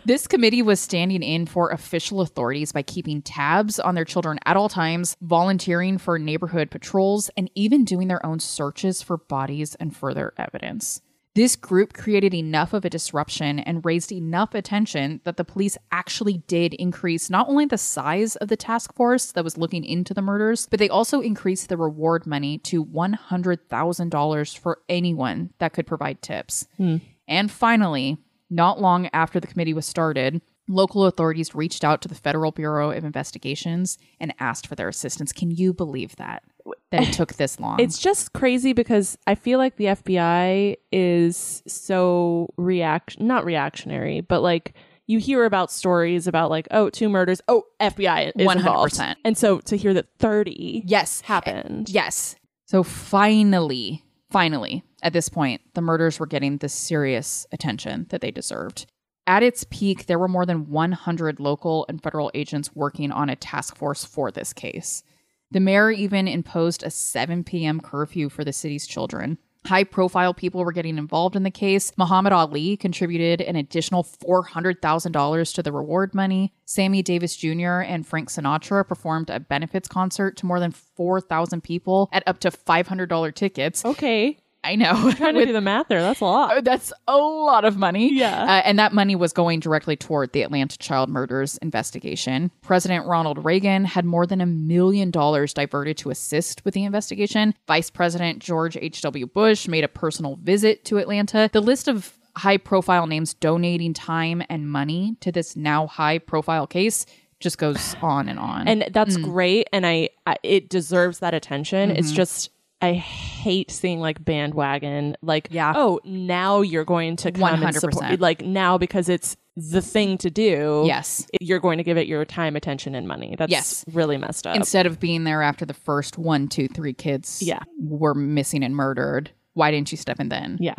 Speaker 1: this committee was standing in for official authorities by keeping tabs on their children at all times volunteering for neighborhood patrols and even doing their own searches for bodies and further evidence this group created enough of a disruption and raised enough attention that the police actually did increase not only the size of the task force that was looking into the murders, but they also increased the reward money to $100,000 for anyone that could provide tips. Hmm. And finally, not long after the committee was started, local authorities reached out to the Federal Bureau of Investigations and asked for their assistance. Can you believe that? That it took this long.
Speaker 2: It's just crazy because I feel like the FBI is so react not reactionary, but like you hear about stories about like oh two murders, oh FBI is
Speaker 1: 100%.
Speaker 2: involved, and so to hear that thirty
Speaker 1: yes,
Speaker 2: happened,
Speaker 1: Yes. So finally, finally, at this point, the murders were getting the serious attention that they deserved. At its peak, there were more than 100 local and federal agents working on a task force for this case. The mayor even imposed a 7 p.m. curfew for the city's children. High profile people were getting involved in the case. Muhammad Ali contributed an additional $400,000 to the reward money. Sammy Davis Jr. and Frank Sinatra performed a benefits concert to more than 4,000 people at up to $500 tickets.
Speaker 2: okay,
Speaker 1: I know.
Speaker 2: Trying to do the math there. That's a lot.
Speaker 1: That's a lot of money.
Speaker 2: Yeah.
Speaker 1: Uh, and that money was going directly toward the Atlanta child murders investigation. President Ronald Reagan had more than a million dollars diverted to assist with the investigation. Vice President George H.W. Bush made a personal visit to Atlanta. The list of high profile names donating time and money to this now high profile case just goes on and on.
Speaker 2: And that's great. And I, I, it deserves that attention. It's just, I hate seeing like bandwagon, like,
Speaker 1: Yeah.
Speaker 2: oh, now you're going to come and
Speaker 1: 100%.
Speaker 2: support, like now because it's the thing to do.
Speaker 1: yes.
Speaker 2: You're going to give it your time, attention, and money. That's
Speaker 1: Yes.
Speaker 2: really messed up.
Speaker 1: Instead of being there after the first one, two, three kids
Speaker 2: Yeah.
Speaker 1: were missing and murdered, why didn't you step in then?
Speaker 2: yeah.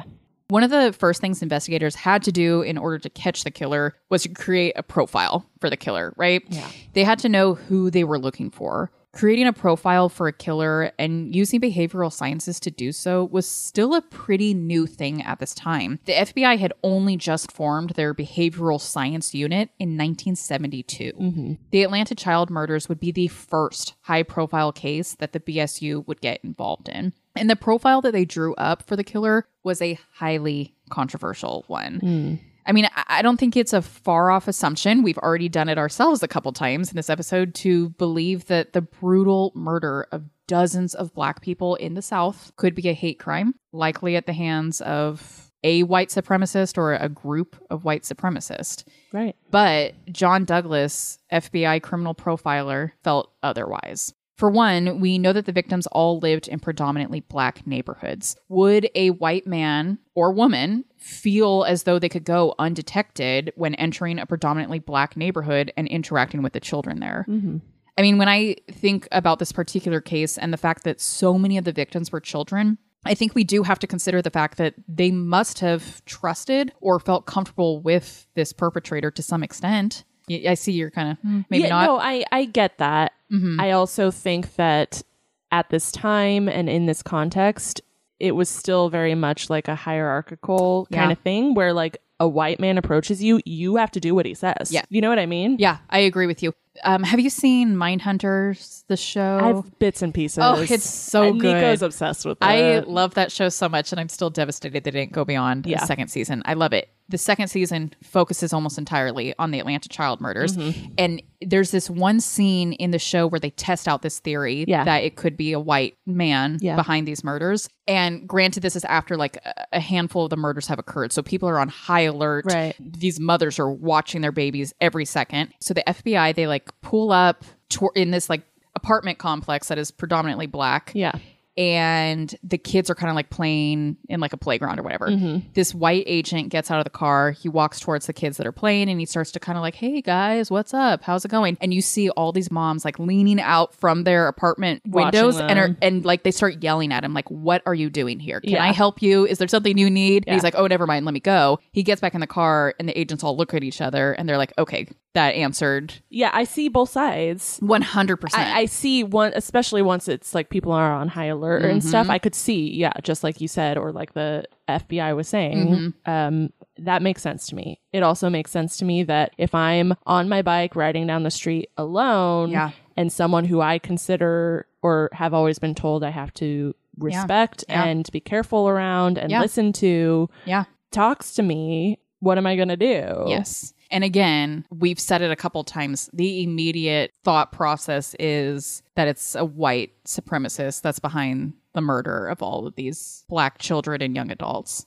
Speaker 1: One of the first things investigators had to do in order to catch the killer was to create a profile for the killer, right?
Speaker 2: Yeah.
Speaker 1: They had to know who they were looking for. Creating a profile for a killer and using behavioral sciences to do so was still a pretty new thing at this time. The FBI had only just formed their behavioral science unit in 1972. Mm-hmm. The Atlanta child murders would be the first high profile case that the BSU would get involved in. And the profile that they drew up for the killer was a highly controversial one. Mm. I mean, I- don't think it's a far off assumption. We've already done it ourselves a couple times in this episode to believe that the brutal murder of dozens of black people in the South could be a hate crime, likely at the hands of a white supremacist or a group of white supremacists.
Speaker 2: Right.
Speaker 1: But John Douglas, FBI criminal profiler, felt otherwise. For one, we know that the victims all lived in predominantly black neighborhoods. Would a white man or woman feel as though they could go undetected when entering a predominantly black neighborhood and interacting with the children there? Mm-hmm. I mean, when I think about this particular case and the fact that so many of the victims were children, I think we do have to consider the fact that they must have trusted or felt comfortable with this perpetrator to some extent. I see you're kind of maybe
Speaker 2: yeah,
Speaker 1: not.
Speaker 2: No, I, I get that.
Speaker 1: Mhm.
Speaker 2: I also think that at this time and in this context, it was still very much like a hierarchical kind of thing where like a white man approaches you, you have to do what he says.
Speaker 1: Yeah.
Speaker 2: You know what I mean?
Speaker 1: Yeah, I agree with you. Um, have you seen Mindhunters, the show?
Speaker 2: I've bits and pieces.
Speaker 1: Oh, it's so
Speaker 2: And
Speaker 1: good.
Speaker 2: Nico's obsessed with it.
Speaker 1: I love that show so much, and I'm still devastated they didn't go beyond
Speaker 2: Yeah.
Speaker 1: the second season. I love it. The second season focuses almost entirely on the Atlanta child murders.
Speaker 2: Mm-hmm.
Speaker 1: And there's this one scene in the show where they test out this theory
Speaker 2: Yeah.
Speaker 1: that it could be a white man
Speaker 2: Yeah.
Speaker 1: behind these murders. And granted, this is after like a- a handful of the murders have occurred. So people are on high alert.
Speaker 2: Right.
Speaker 1: These mothers are watching their babies every second. So the FBI, they like pull up to- in this like apartment complex that is predominantly black
Speaker 2: Yeah.
Speaker 1: and the kids are kind of like playing in like a playground or whatever.
Speaker 2: Mm-hmm.
Speaker 1: This white agent gets out of the car. He walks towards the kids that are playing and he starts to kind of like, "Hey guys, what's up? How's it going?" And you see all these moms like leaning out from their apartment
Speaker 2: Watching
Speaker 1: windows and are and like they start yelling at him like, "What are you doing here? Can
Speaker 2: Yeah.
Speaker 1: I help you? Is there something you need?" And he's like, "Oh, never mind. Let me go." He gets back in the car and the agents all look at each other and they're like, "Okay, that answered
Speaker 2: Yeah, I see both sides.
Speaker 1: 100%."
Speaker 2: I, I see one, especially once it's like people are on high alert and
Speaker 1: Mm-hmm.
Speaker 2: stuff. I could see, yeah, just like you said, or like the FBI was saying.
Speaker 1: Mm-hmm.
Speaker 2: Um, that makes sense to me. It also makes sense to me that if I'm on my bike riding down the street alone,
Speaker 1: Yeah.
Speaker 2: and someone who I consider or have always been told I have to respect
Speaker 1: Yeah.
Speaker 2: and be careful around and
Speaker 1: Yeah.
Speaker 2: listen to
Speaker 1: yeah.
Speaker 2: talks to me, what am I going to do?
Speaker 1: Yes. And again, we've said it a couple times. The immediate thought process is that it's a white supremacist that's behind the murder of all of these black children and young adults.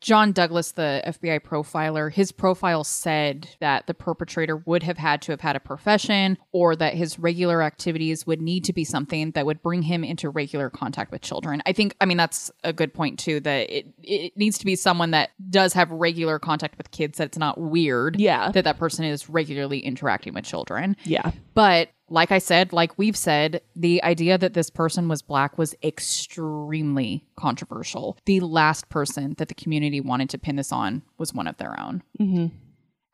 Speaker 1: John Douglas, the FBI profiler, his profile said that the perpetrator would have had to have had a profession or that his regular activities would need to be something that would bring him into regular contact with children. I think, I mean, that's a good point too, that it, it needs to be someone that does have regular contact with kids, that it's not weird
Speaker 2: Yeah.
Speaker 1: that that person is regularly interacting with children.
Speaker 2: Yeah.
Speaker 1: But like I said, like we've said, the idea that this person was black was extremely controversial. The last person that the community wanted to pin this on was one of their own. Mm-hmm.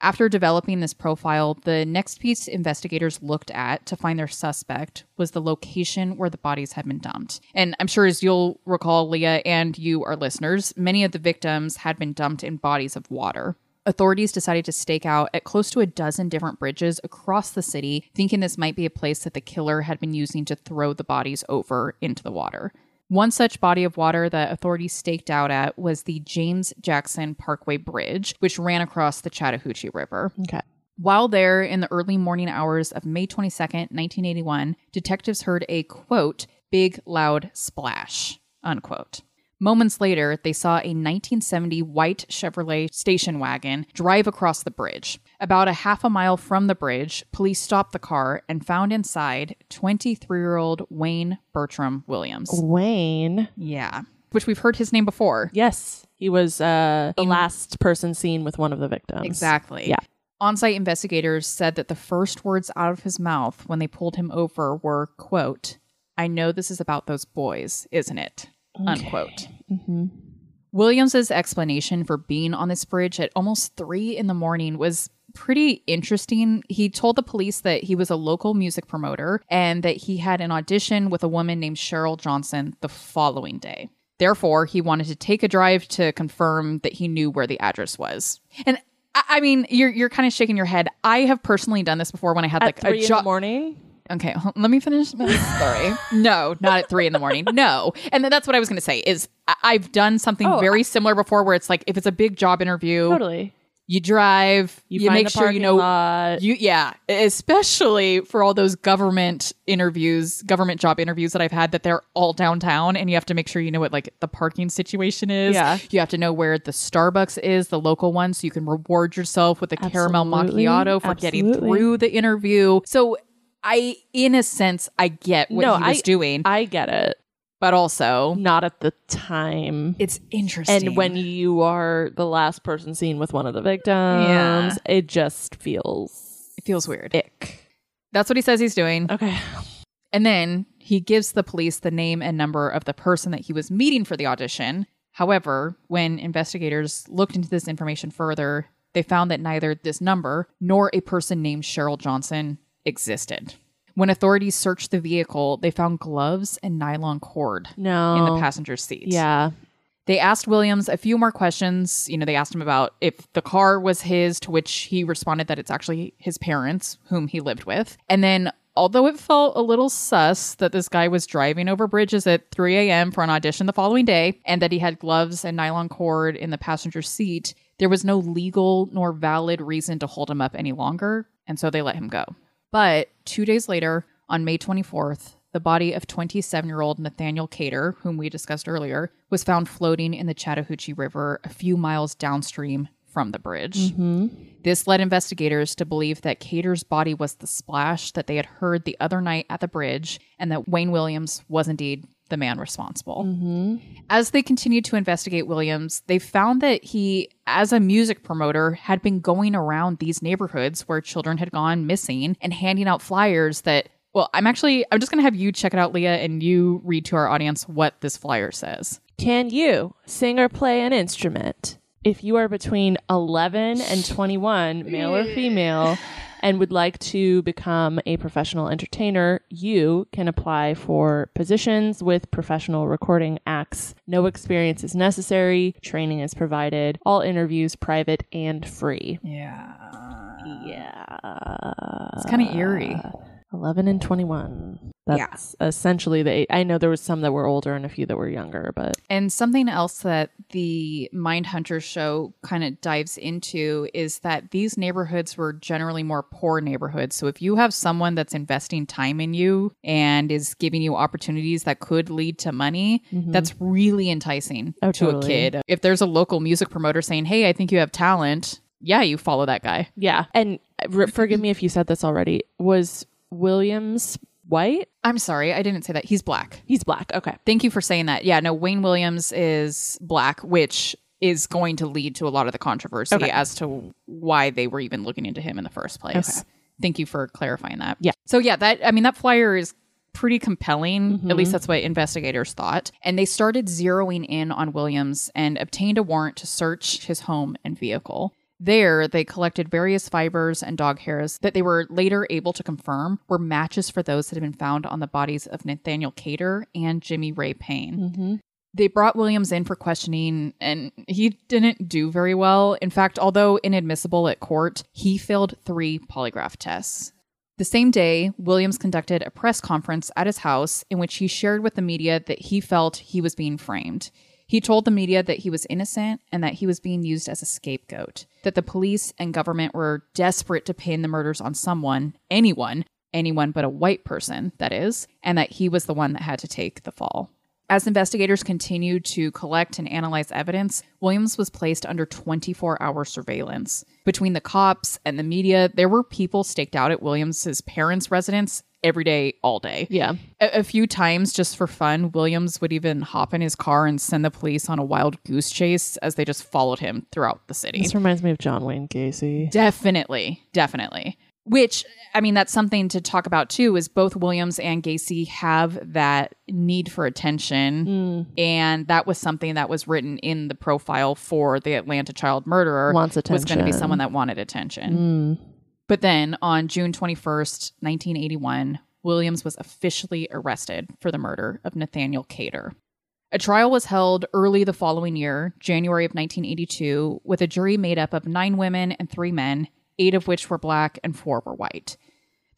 Speaker 1: After developing this profile, the next piece investigators looked at to find their suspect was the location where the bodies had been dumped. And I'm sure, as you'll recall, Leah and you, our listeners, many of the victims had been dumped in bodies of water. Authorities decided to stake out at close to a dozen different bridges across the city, thinking this might be a place that the killer had been using to throw the bodies over into the water. One such body of water that authorities staked out at was the James Jackson Parkway Bridge, which ran across the Chattahoochee River.
Speaker 2: Okay.
Speaker 1: While there in the early morning hours of May 22nd, 1981, detectives heard a quote, big loud splash, unquote. Moments later, they saw a 1970 white Chevrolet station wagon drive across the bridge. About a half a mile from the bridge, police stopped the car and found inside 23 year old Wayne Bertram Williams.
Speaker 2: Wayne.
Speaker 1: Yeah. Which we've heard his name before.
Speaker 2: Yes. He was uh, the last person seen with one of the victims.
Speaker 1: Exactly.
Speaker 2: Yeah.
Speaker 1: On site investigators said that the first words out of his mouth when they pulled him over were, quote, I know this is about those boys, isn't it? Unquote.
Speaker 2: Mm-hmm.
Speaker 1: Williams's explanation for being on this bridge at almost three in the morning was pretty interesting. He told the police that he was a local music promoter and that he had an audition with a woman named Cheryl Johnson the following day. Therefore, he wanted to take a drive to confirm that he knew where the address was. And I I mean, you're you're kind of shaking your head. I have personally done this before when I had
Speaker 2: At
Speaker 1: like
Speaker 2: three
Speaker 1: a
Speaker 2: in the
Speaker 1: job.
Speaker 2: morning.
Speaker 1: Okay, let me finish my story. no, not at three in the morning. No, and then that's what I was going to say. Is I- I've done something
Speaker 2: Oh,
Speaker 1: very similar before, where it's like if it's a big job interview,
Speaker 2: Totally.
Speaker 1: you drive,
Speaker 2: You,
Speaker 1: you, make sure you know
Speaker 2: lot.
Speaker 1: you yeah, especially for all those government interviews, government job interviews that I've had that they're all downtown and you have to make sure you know what like the parking situation is.
Speaker 2: Yeah.
Speaker 1: You have to know where the Starbucks is, the local one, so you can reward yourself with a caramel macchiato for getting through the interview. So I in a sense I get what
Speaker 2: No,
Speaker 1: he was
Speaker 2: I-
Speaker 1: doing,
Speaker 2: I get it.
Speaker 1: but also
Speaker 2: Not at the time.
Speaker 1: it's interesting.
Speaker 2: And when you are the last person seen with one of the victims,
Speaker 1: Yeah.
Speaker 2: it just feels
Speaker 1: it feels weird.
Speaker 2: ick.
Speaker 1: That's what he says he's doing.
Speaker 2: Okay.
Speaker 1: And then he gives the police the name and number of the person that he was meeting for the audition. However, when investigators looked into this information further, they found that neither this number nor a person named Cheryl Johnson existed. When authorities searched the vehicle, they found gloves and nylon cord
Speaker 2: No.
Speaker 1: in the passenger seat.
Speaker 2: Yeah.
Speaker 1: They asked Williams a few more questions. You know, they asked him about if the car was his, to which he responded that it's actually his parents, whom he lived with. And then, although it felt a little sus that this guy was driving over bridges at 3 a.m. for an audition the following day and that he had gloves and nylon cord in the passenger seat, there was no legal nor valid reason to hold him up any longer. And so they let him go. But two days later, on May 24th, the body of 27 year old Nathaniel Cater, whom we discussed earlier, was found floating in the Chattahoochee River a few miles downstream from the bridge. Mm-hmm. This led investigators to believe that Cater's body was the splash that they had heard the other night at the bridge and that Wayne Williams was indeed the man responsible. Mm-hmm. As they continued to investigate Williams, they found that he, as a music promoter, had been going around these neighborhoods where children had gone missing and handing out flyers that, well, I'm actually, I'm just going to have you check it out, Leah, and you read to our audience what this flyer says.
Speaker 2: Can you sing or play an instrument? If you are between 11 and 21, male or female, and would like to become a professional entertainer, you can apply for positions with professional recording acts. No experience is necessary, training is provided, all interviews private and free.
Speaker 1: Yeah.
Speaker 2: Yeah.
Speaker 1: It's kind of eerie.
Speaker 2: 11 and 21. That's essentially the age. I know there was some that were older and a few that were younger, but
Speaker 1: And something else that the Mindhunter show kind of dives into is that these neighborhoods were generally more poor neighborhoods. So if you have someone that's investing time in you and is giving you opportunities that could lead to money, mm-hmm. that's really enticing
Speaker 2: Oh,
Speaker 1: to a kid. If there's a local music promoter saying, "Hey, I think you have talent," yeah, you follow that guy.
Speaker 2: Yeah. And uh, r- forgive me if you said this already. Was Williams white?
Speaker 1: I'm sorry, I didn't say that. He's black.
Speaker 2: He's black. Okay.
Speaker 1: Thank you for saying that. Yeah, no, Wayne Williams is black, which is going to lead to a lot of the controversy
Speaker 2: Okay.
Speaker 1: as to why they were even looking into him in the first place.
Speaker 2: Okay.
Speaker 1: Thank you for clarifying that.
Speaker 2: Yeah.
Speaker 1: So yeah, that I mean that flyer is pretty compelling.
Speaker 2: Mm-hmm.
Speaker 1: At least that's what investigators thought. And they started zeroing in on Williams and obtained a warrant to search his home and vehicle. There, they collected various fibers and dog hairs that they were later able to confirm were matches for those that had been found on the bodies of Nathaniel Cater and Jimmy Ray Payne.
Speaker 2: Mm-hmm.
Speaker 1: They brought Williams in for questioning, and he didn't do very well. In fact, although inadmissible at court, he failed three polygraph tests. The same day, Williams conducted a press conference at his house in which he shared with the media that he felt he was being framed. He told the media that he was innocent and that he was being used as a scapegoat, that the police and government were desperate to pin the murders on someone, anyone, anyone but a white person, that is, and that he was the one that had to take the fall. As investigators continued to collect and analyze evidence, Williams was placed under 24 hour surveillance. Between the cops and the media, there were people staked out at Williams's parents' residence every day, all day.
Speaker 2: Yeah.
Speaker 1: A, a few times, just for fun, Williams would even hop in his car and send the police on a wild goose chase as they just followed him throughout the city.
Speaker 2: This reminds me of John Wayne Gacy.
Speaker 1: Definitely, definitely. Which, I mean, that's something to talk about too, is both Williams and Gacy have that need for attention.
Speaker 2: Mm.
Speaker 1: And that was something that was written in the profile for the Atlanta child murderer.
Speaker 2: Wants attention.
Speaker 1: Was going to be someone that wanted attention.
Speaker 2: Mm.
Speaker 1: But then on June 21st, 1981, Williams was officially arrested for the murder of Nathaniel Cater. A trial was held early the following year, January of 1982, with a jury made up of nine women and three men, eight of which were black and four were white.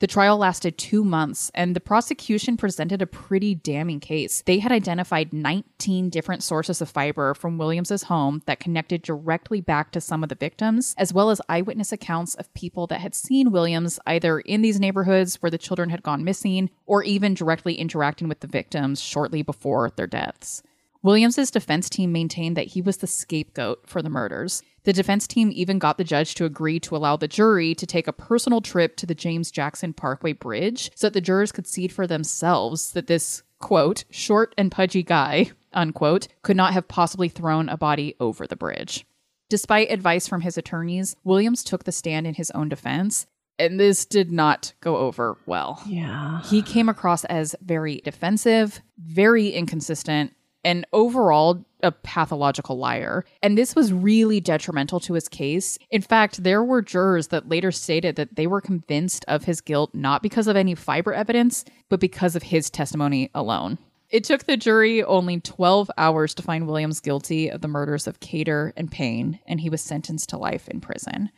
Speaker 1: The trial lasted two months, and the prosecution presented a pretty damning case. They had identified 19 different sources of fiber from Williams's home that connected directly back to some of the victims, as well as eyewitness accounts of people that had seen Williams either in these neighborhoods where the children had gone missing or even directly interacting with the victims shortly before their deaths. Williams's defense team maintained that he was the scapegoat for the murders. The defense team even got the judge to agree to allow the jury to take a personal trip to the James Jackson Parkway Bridge so that the jurors could see for themselves that this, quote, short and pudgy guy, unquote, could not have possibly thrown a body over the bridge. Despite advice from his attorneys, Williams took the stand in his own defense, and this did not go over well.
Speaker 2: Yeah.
Speaker 1: He came across as very defensive, very inconsistent, and overall a pathological liar. And this was really detrimental to his case. In fact, there were jurors that later stated that they were convinced of his guilt not because of any fiber evidence, but because of his testimony alone. It took the jury only 12 hours to find Williams guilty of the murders of Cater and Payne, and he was sentenced to life in prison.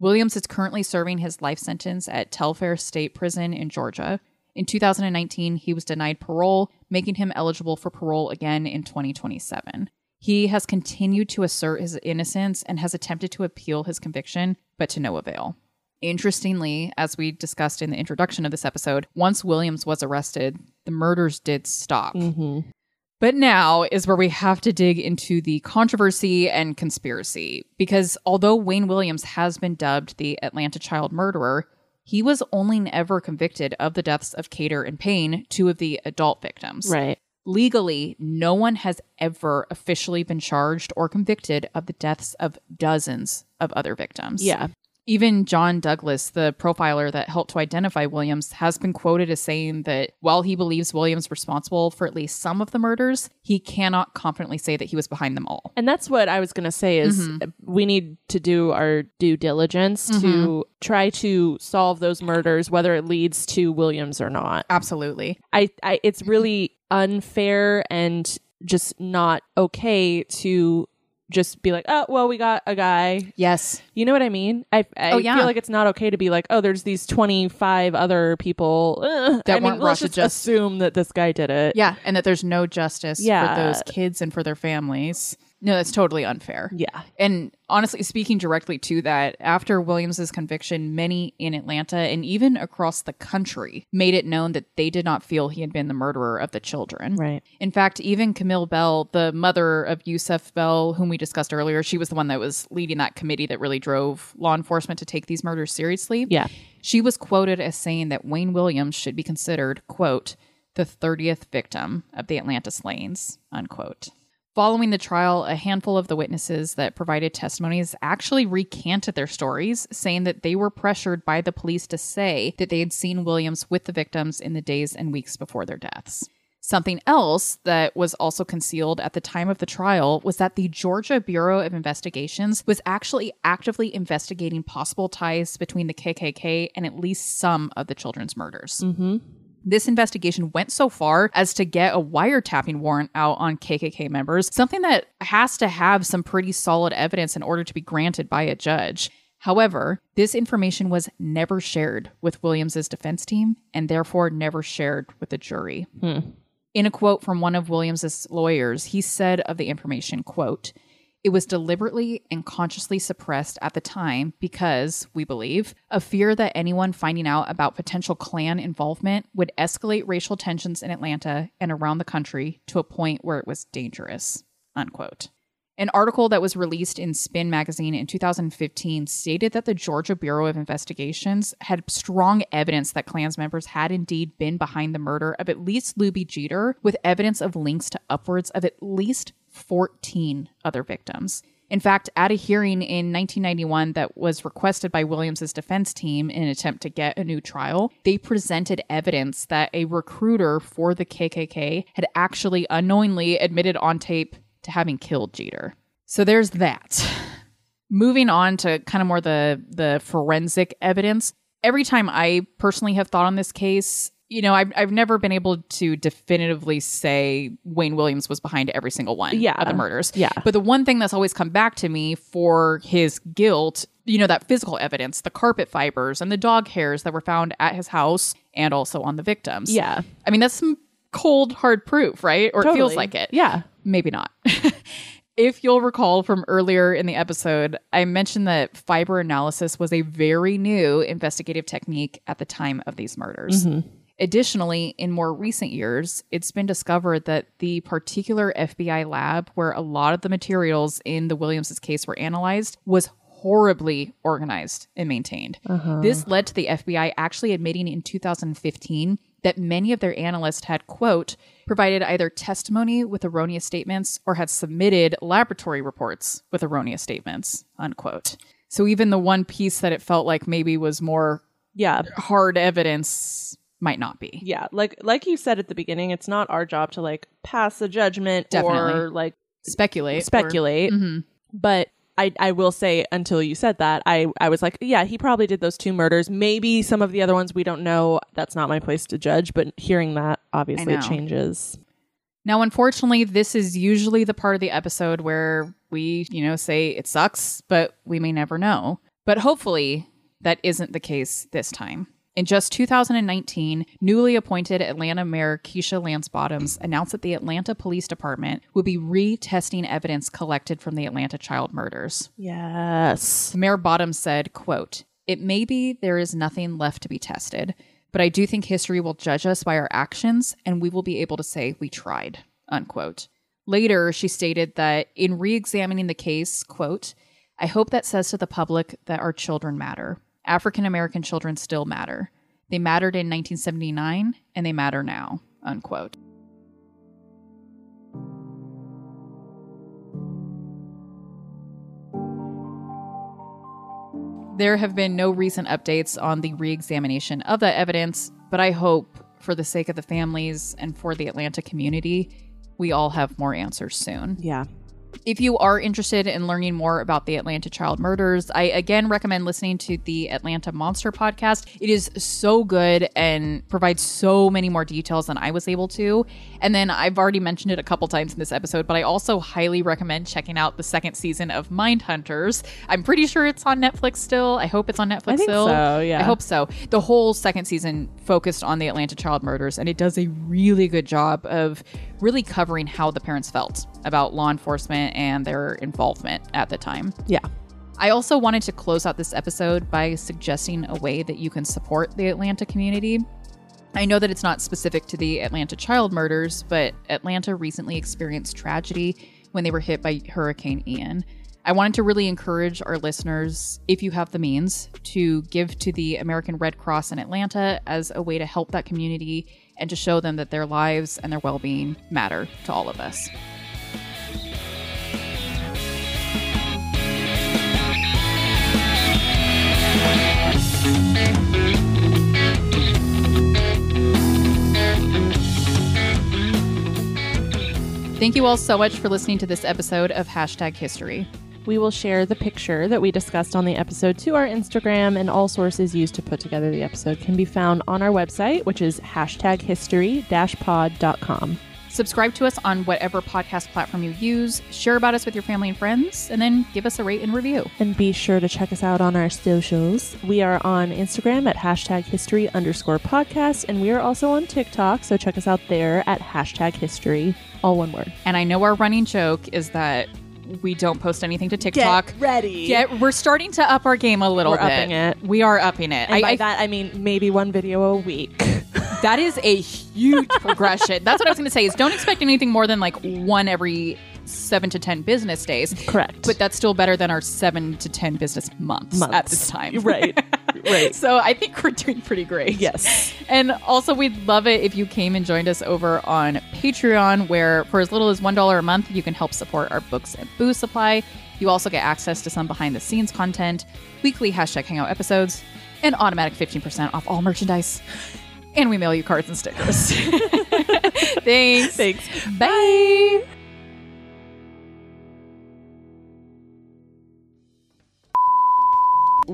Speaker 1: Williams is currently serving his life sentence at Telfair State Prison in Georgia. In 2019, he was denied parole, making him eligible for parole again in 2027. He has continued to assert his innocence and has attempted to appeal his conviction, but to no avail. Interestingly, as we discussed in the introduction of this episode, once Williams was arrested, the murders did stop.
Speaker 2: Mm-hmm.
Speaker 1: But now is where we have to dig into the controversy and conspiracy. Because although Wayne Williams has been dubbed the Atlanta child murderer, he was only ever convicted of the deaths of Cater and Payne, two of the adult victims.
Speaker 2: Right.
Speaker 1: Legally, no one has ever officially been charged or convicted of the deaths of dozens of other victims.
Speaker 2: Yeah.
Speaker 1: Even John Douglas, the profiler that helped to identify Williams, has been quoted as saying that while he believes Williams responsible for at least some of the murders, he cannot confidently say that he was behind them all.
Speaker 2: And that's what I was going to say is
Speaker 1: Mhm.
Speaker 2: we need to do our due diligence to
Speaker 1: Mm-hmm.
Speaker 2: try to solve those murders whether it leads to Williams or not.
Speaker 1: Absolutely.
Speaker 2: I, I it's really unfair and just not okay to just be like, "Oh, well, we got a guy."
Speaker 1: Yes.
Speaker 2: You know what I mean? I, I
Speaker 1: Oh, yeah.
Speaker 2: feel like it's not okay to be like, "Oh, there's these 25 other people." Ugh.
Speaker 1: That
Speaker 2: I mean,
Speaker 1: weren't
Speaker 2: let's
Speaker 1: to
Speaker 2: just
Speaker 1: justice.
Speaker 2: assume that this guy did it.
Speaker 1: Yeah. And that there's no justice
Speaker 2: Yeah.
Speaker 1: for those kids and for their families. No, that's totally unfair.
Speaker 2: Yeah.
Speaker 1: And honestly, speaking directly to that, after Williams's conviction, many in Atlanta and even across the country made it known that they did not feel he had been the murderer of the children.
Speaker 2: Right.
Speaker 1: In fact, even Camille Bell, the mother of Yusuf Bell, whom we discussed earlier, she was the one that was leading that committee that really drove law enforcement to take these murders seriously.
Speaker 2: Yeah.
Speaker 1: She was quoted as saying that Wayne Williams should be considered, quote, the 30th victim of the Atlanta slayings, unquote. Following the trial, a handful of the witnesses that provided testimonies actually recanted their stories, saying that they were pressured by the police to say that they had seen Williams with the victims in the days and weeks before their deaths. Something else that was also concealed at the time of the trial was that the Georgia Bureau of Investigations was actually actively investigating possible ties between the KKK and at least some of the children's murders.
Speaker 2: Mm-hmm.
Speaker 1: This investigation went so far as to get a wiretapping warrant out on KKK members, something that has to have some pretty solid evidence in order to be granted by a judge. However, this information was never shared with Williams's defense team and therefore never shared with the jury. Hmm. In a quote from one of Williams's lawyers, he said of the information, quote, it was deliberately and consciously suppressed at the time because, we believe, of fear that anyone finding out about potential Klan involvement would escalate racial tensions in Atlanta and around the country to a point where it was dangerous. Unquote. An article that was released in Spin magazine in 2015 stated that the Georgia Bureau of Investigations had strong evidence that Klans members had indeed been behind the murder of at least Lubie Geter, with evidence of links to upwards of at least 14 other victims. In fact, at a hearing in 1991 that was requested by Williams's defense team in an attempt to get a new trial, they presented evidence that a recruiter for the KKK had actually unknowingly admitted on tape to having killed Geter. So there's that. Moving on to kind of more the the forensic evidence. Every time I personally have thought on this case, you know, I've, I've never been able to definitively say Wayne Williams was behind every single one
Speaker 2: Yeah.
Speaker 1: of the murders.
Speaker 2: Yeah.
Speaker 1: But the one thing that's always come back to me for his guilt, you know, that physical evidence, the carpet fibers and the dog hairs that were found at his house and also on the victims.
Speaker 2: Yeah.
Speaker 1: I mean, that's some cold, hard proof, right? Or it feels like it.
Speaker 2: Yeah.
Speaker 1: Maybe not. if you'll recall from earlier in the episode, I mentioned that fiber analysis was a very new investigative technique at the time of these murders. Mm-hmm. Additionally, in more recent years, it's been discovered that the particular FBI lab where a lot of the materials in the Williams' case were analyzed was horribly organized and maintained. Uh-huh. This led to the FBI actually admitting in 2015 that many of their analysts had, quote, provided either testimony with erroneous statements or had submitted laboratory reports with erroneous statements, unquote. So even the one piece that it felt like maybe was more
Speaker 2: Yeah.
Speaker 1: hard evidence might not be.
Speaker 2: Yeah. Like like you said at the beginning, it's not our job to like pass a judgment or
Speaker 1: Definitely.
Speaker 2: like
Speaker 1: Speculate. or-
Speaker 2: speculate.
Speaker 1: Mhm.
Speaker 2: But I, I will say until you said that, I, I was like, yeah, he probably did those two murders. Maybe some of the other ones we don't know. That's not my place to judge. But hearing that, obviously, it changes.
Speaker 1: Now, unfortunately, this is usually the part of the episode where we, you know, say it sucks, but we may never know. But hopefully, that isn't the case this time. In just 2019, newly appointed Atlanta Mayor Keisha Lance Bottoms announced that the Atlanta Police Department would be retesting evidence collected from the Atlanta child murders.
Speaker 2: Yes.
Speaker 1: Mayor Bottoms said, quote, It may be there is nothing left to be tested, but I do think history will judge us by our actions and we will be able to say we tried, unquote. Later, she stated that in re-examining the case, quote, I hope that says to the public that our children matter. African American children still matter. They mattered in 1979 and they matter now, unquote. There have been no recent updates on the re examination of that evidence, but I hope, for the sake of the families and for the Atlanta community, we all have more answers soon.
Speaker 2: Yeah.
Speaker 1: If you are interested in learning more about the Atlanta child murders, I again recommend listening to the Atlanta Monster podcast. It is so good and provides so many more details than I was able to. And then I've already mentioned it a couple times in this episode, but I also highly recommend checking out the second season of Mind Hunters. I'm pretty sure it's on Netflix still. I hope it's on Netflix still.
Speaker 2: so, yeah.
Speaker 1: I hope so. The whole second season focused on the Atlanta child murders, and it does a really good job of really covering how the parents felt about law enforcement and their involvement at the time.
Speaker 2: Yeah.
Speaker 1: I also wanted to close out this episode by suggesting a way that you can support the Atlanta community. I know that it's not specific to the Atlanta child murders, but Atlanta recently experienced tragedy when they were hit by Hurricane Ian. I wanted to really encourage our listeners, if you have the means, to give to the American Red Cross in Atlanta as a way to help that community and to show them that their lives and their well being matter to all of us. Thank you all so much for listening to this episode of Hashtag History.
Speaker 2: We will share the picture that we discussed on the episode to our Instagram, and all sources used to put together the episode can be found on our website, which is hashtag history pod.com.
Speaker 1: Subscribe to us on whatever podcast platform you use, share about us with your family and friends, and then give us a rate and review.
Speaker 2: And be sure to check us out on our socials. We are on Instagram at hashtag history underscore podcast, and we are also on TikTok, so check us out there at hashtag history, all one word.
Speaker 1: And I know our running joke is that we don't post anything to TikTok.
Speaker 2: Get ready.
Speaker 1: Get, we're starting to up our game a little
Speaker 2: We're
Speaker 1: bit.
Speaker 2: upping it.
Speaker 1: We are upping it.
Speaker 2: And
Speaker 1: I,
Speaker 2: by
Speaker 1: I-
Speaker 2: that, I mean maybe one video a week.
Speaker 1: that is a huge progression. That's what I was going to say. Is don't expect anything more than like one every seven to ten business days.
Speaker 2: Correct.
Speaker 1: But that's still better than our seven to ten business months,
Speaker 2: Months.
Speaker 1: at this time.
Speaker 2: Right. Right.
Speaker 1: So I think we're doing pretty great.
Speaker 2: Yes.
Speaker 1: And also, we'd love it if you came and joined us over on Patreon, where for as little as $1 a month, you can help support our books and booze supply. You also get access to some behind the scenes content, weekly hashtag hangout episodes, and automatic 15% off all merchandise. And we mail you cards and stickers. Thanks.
Speaker 2: Thanks.
Speaker 1: Bye.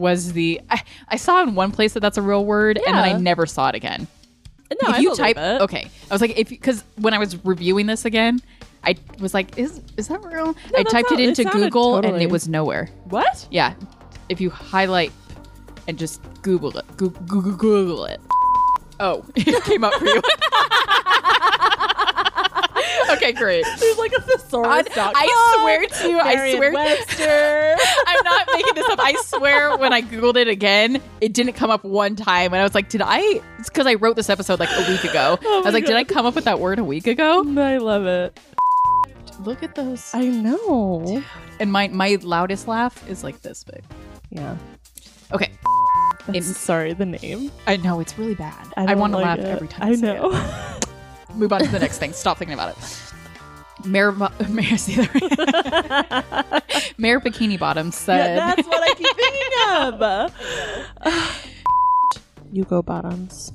Speaker 1: Was the I, I saw in one place that that's a real word, and then I never saw it again.
Speaker 2: No,
Speaker 1: if
Speaker 2: I
Speaker 1: you type
Speaker 2: it.
Speaker 1: okay i was like if because when i was reviewing this again i was like is is that real? I typed it
Speaker 2: it
Speaker 1: into
Speaker 2: sounded
Speaker 1: google and it was nowhere.
Speaker 2: What?
Speaker 1: yeah if you highlight and just google it Goo- Google, google it. Oh it came up for you okay great
Speaker 2: There's like a thesaurus.
Speaker 1: I swear to you, I swear to
Speaker 2: Webster.
Speaker 1: I'm not making this up. I swear when I Googled it again, it didn't come up one time. And I was like, did I? It's because I wrote this episode like a week ago. Oh I was like, did I come up with that word a week ago?
Speaker 2: I love it.
Speaker 1: Look at those.
Speaker 2: I know.
Speaker 1: And my, my loudest laugh is like this big.
Speaker 2: Yeah.
Speaker 1: Okay. In-
Speaker 2: sorry, the name.
Speaker 1: I know it's really bad. I,
Speaker 2: don't
Speaker 1: want to
Speaker 2: like
Speaker 1: laugh
Speaker 2: it.
Speaker 1: every time.
Speaker 2: I
Speaker 1: say
Speaker 2: know.
Speaker 1: Move on to the next thing. Stop thinking about it. Mayor, Mayor, Mayor Bikini Bottom said.
Speaker 2: Yeah, that's what I keep thinking of. you go bottoms.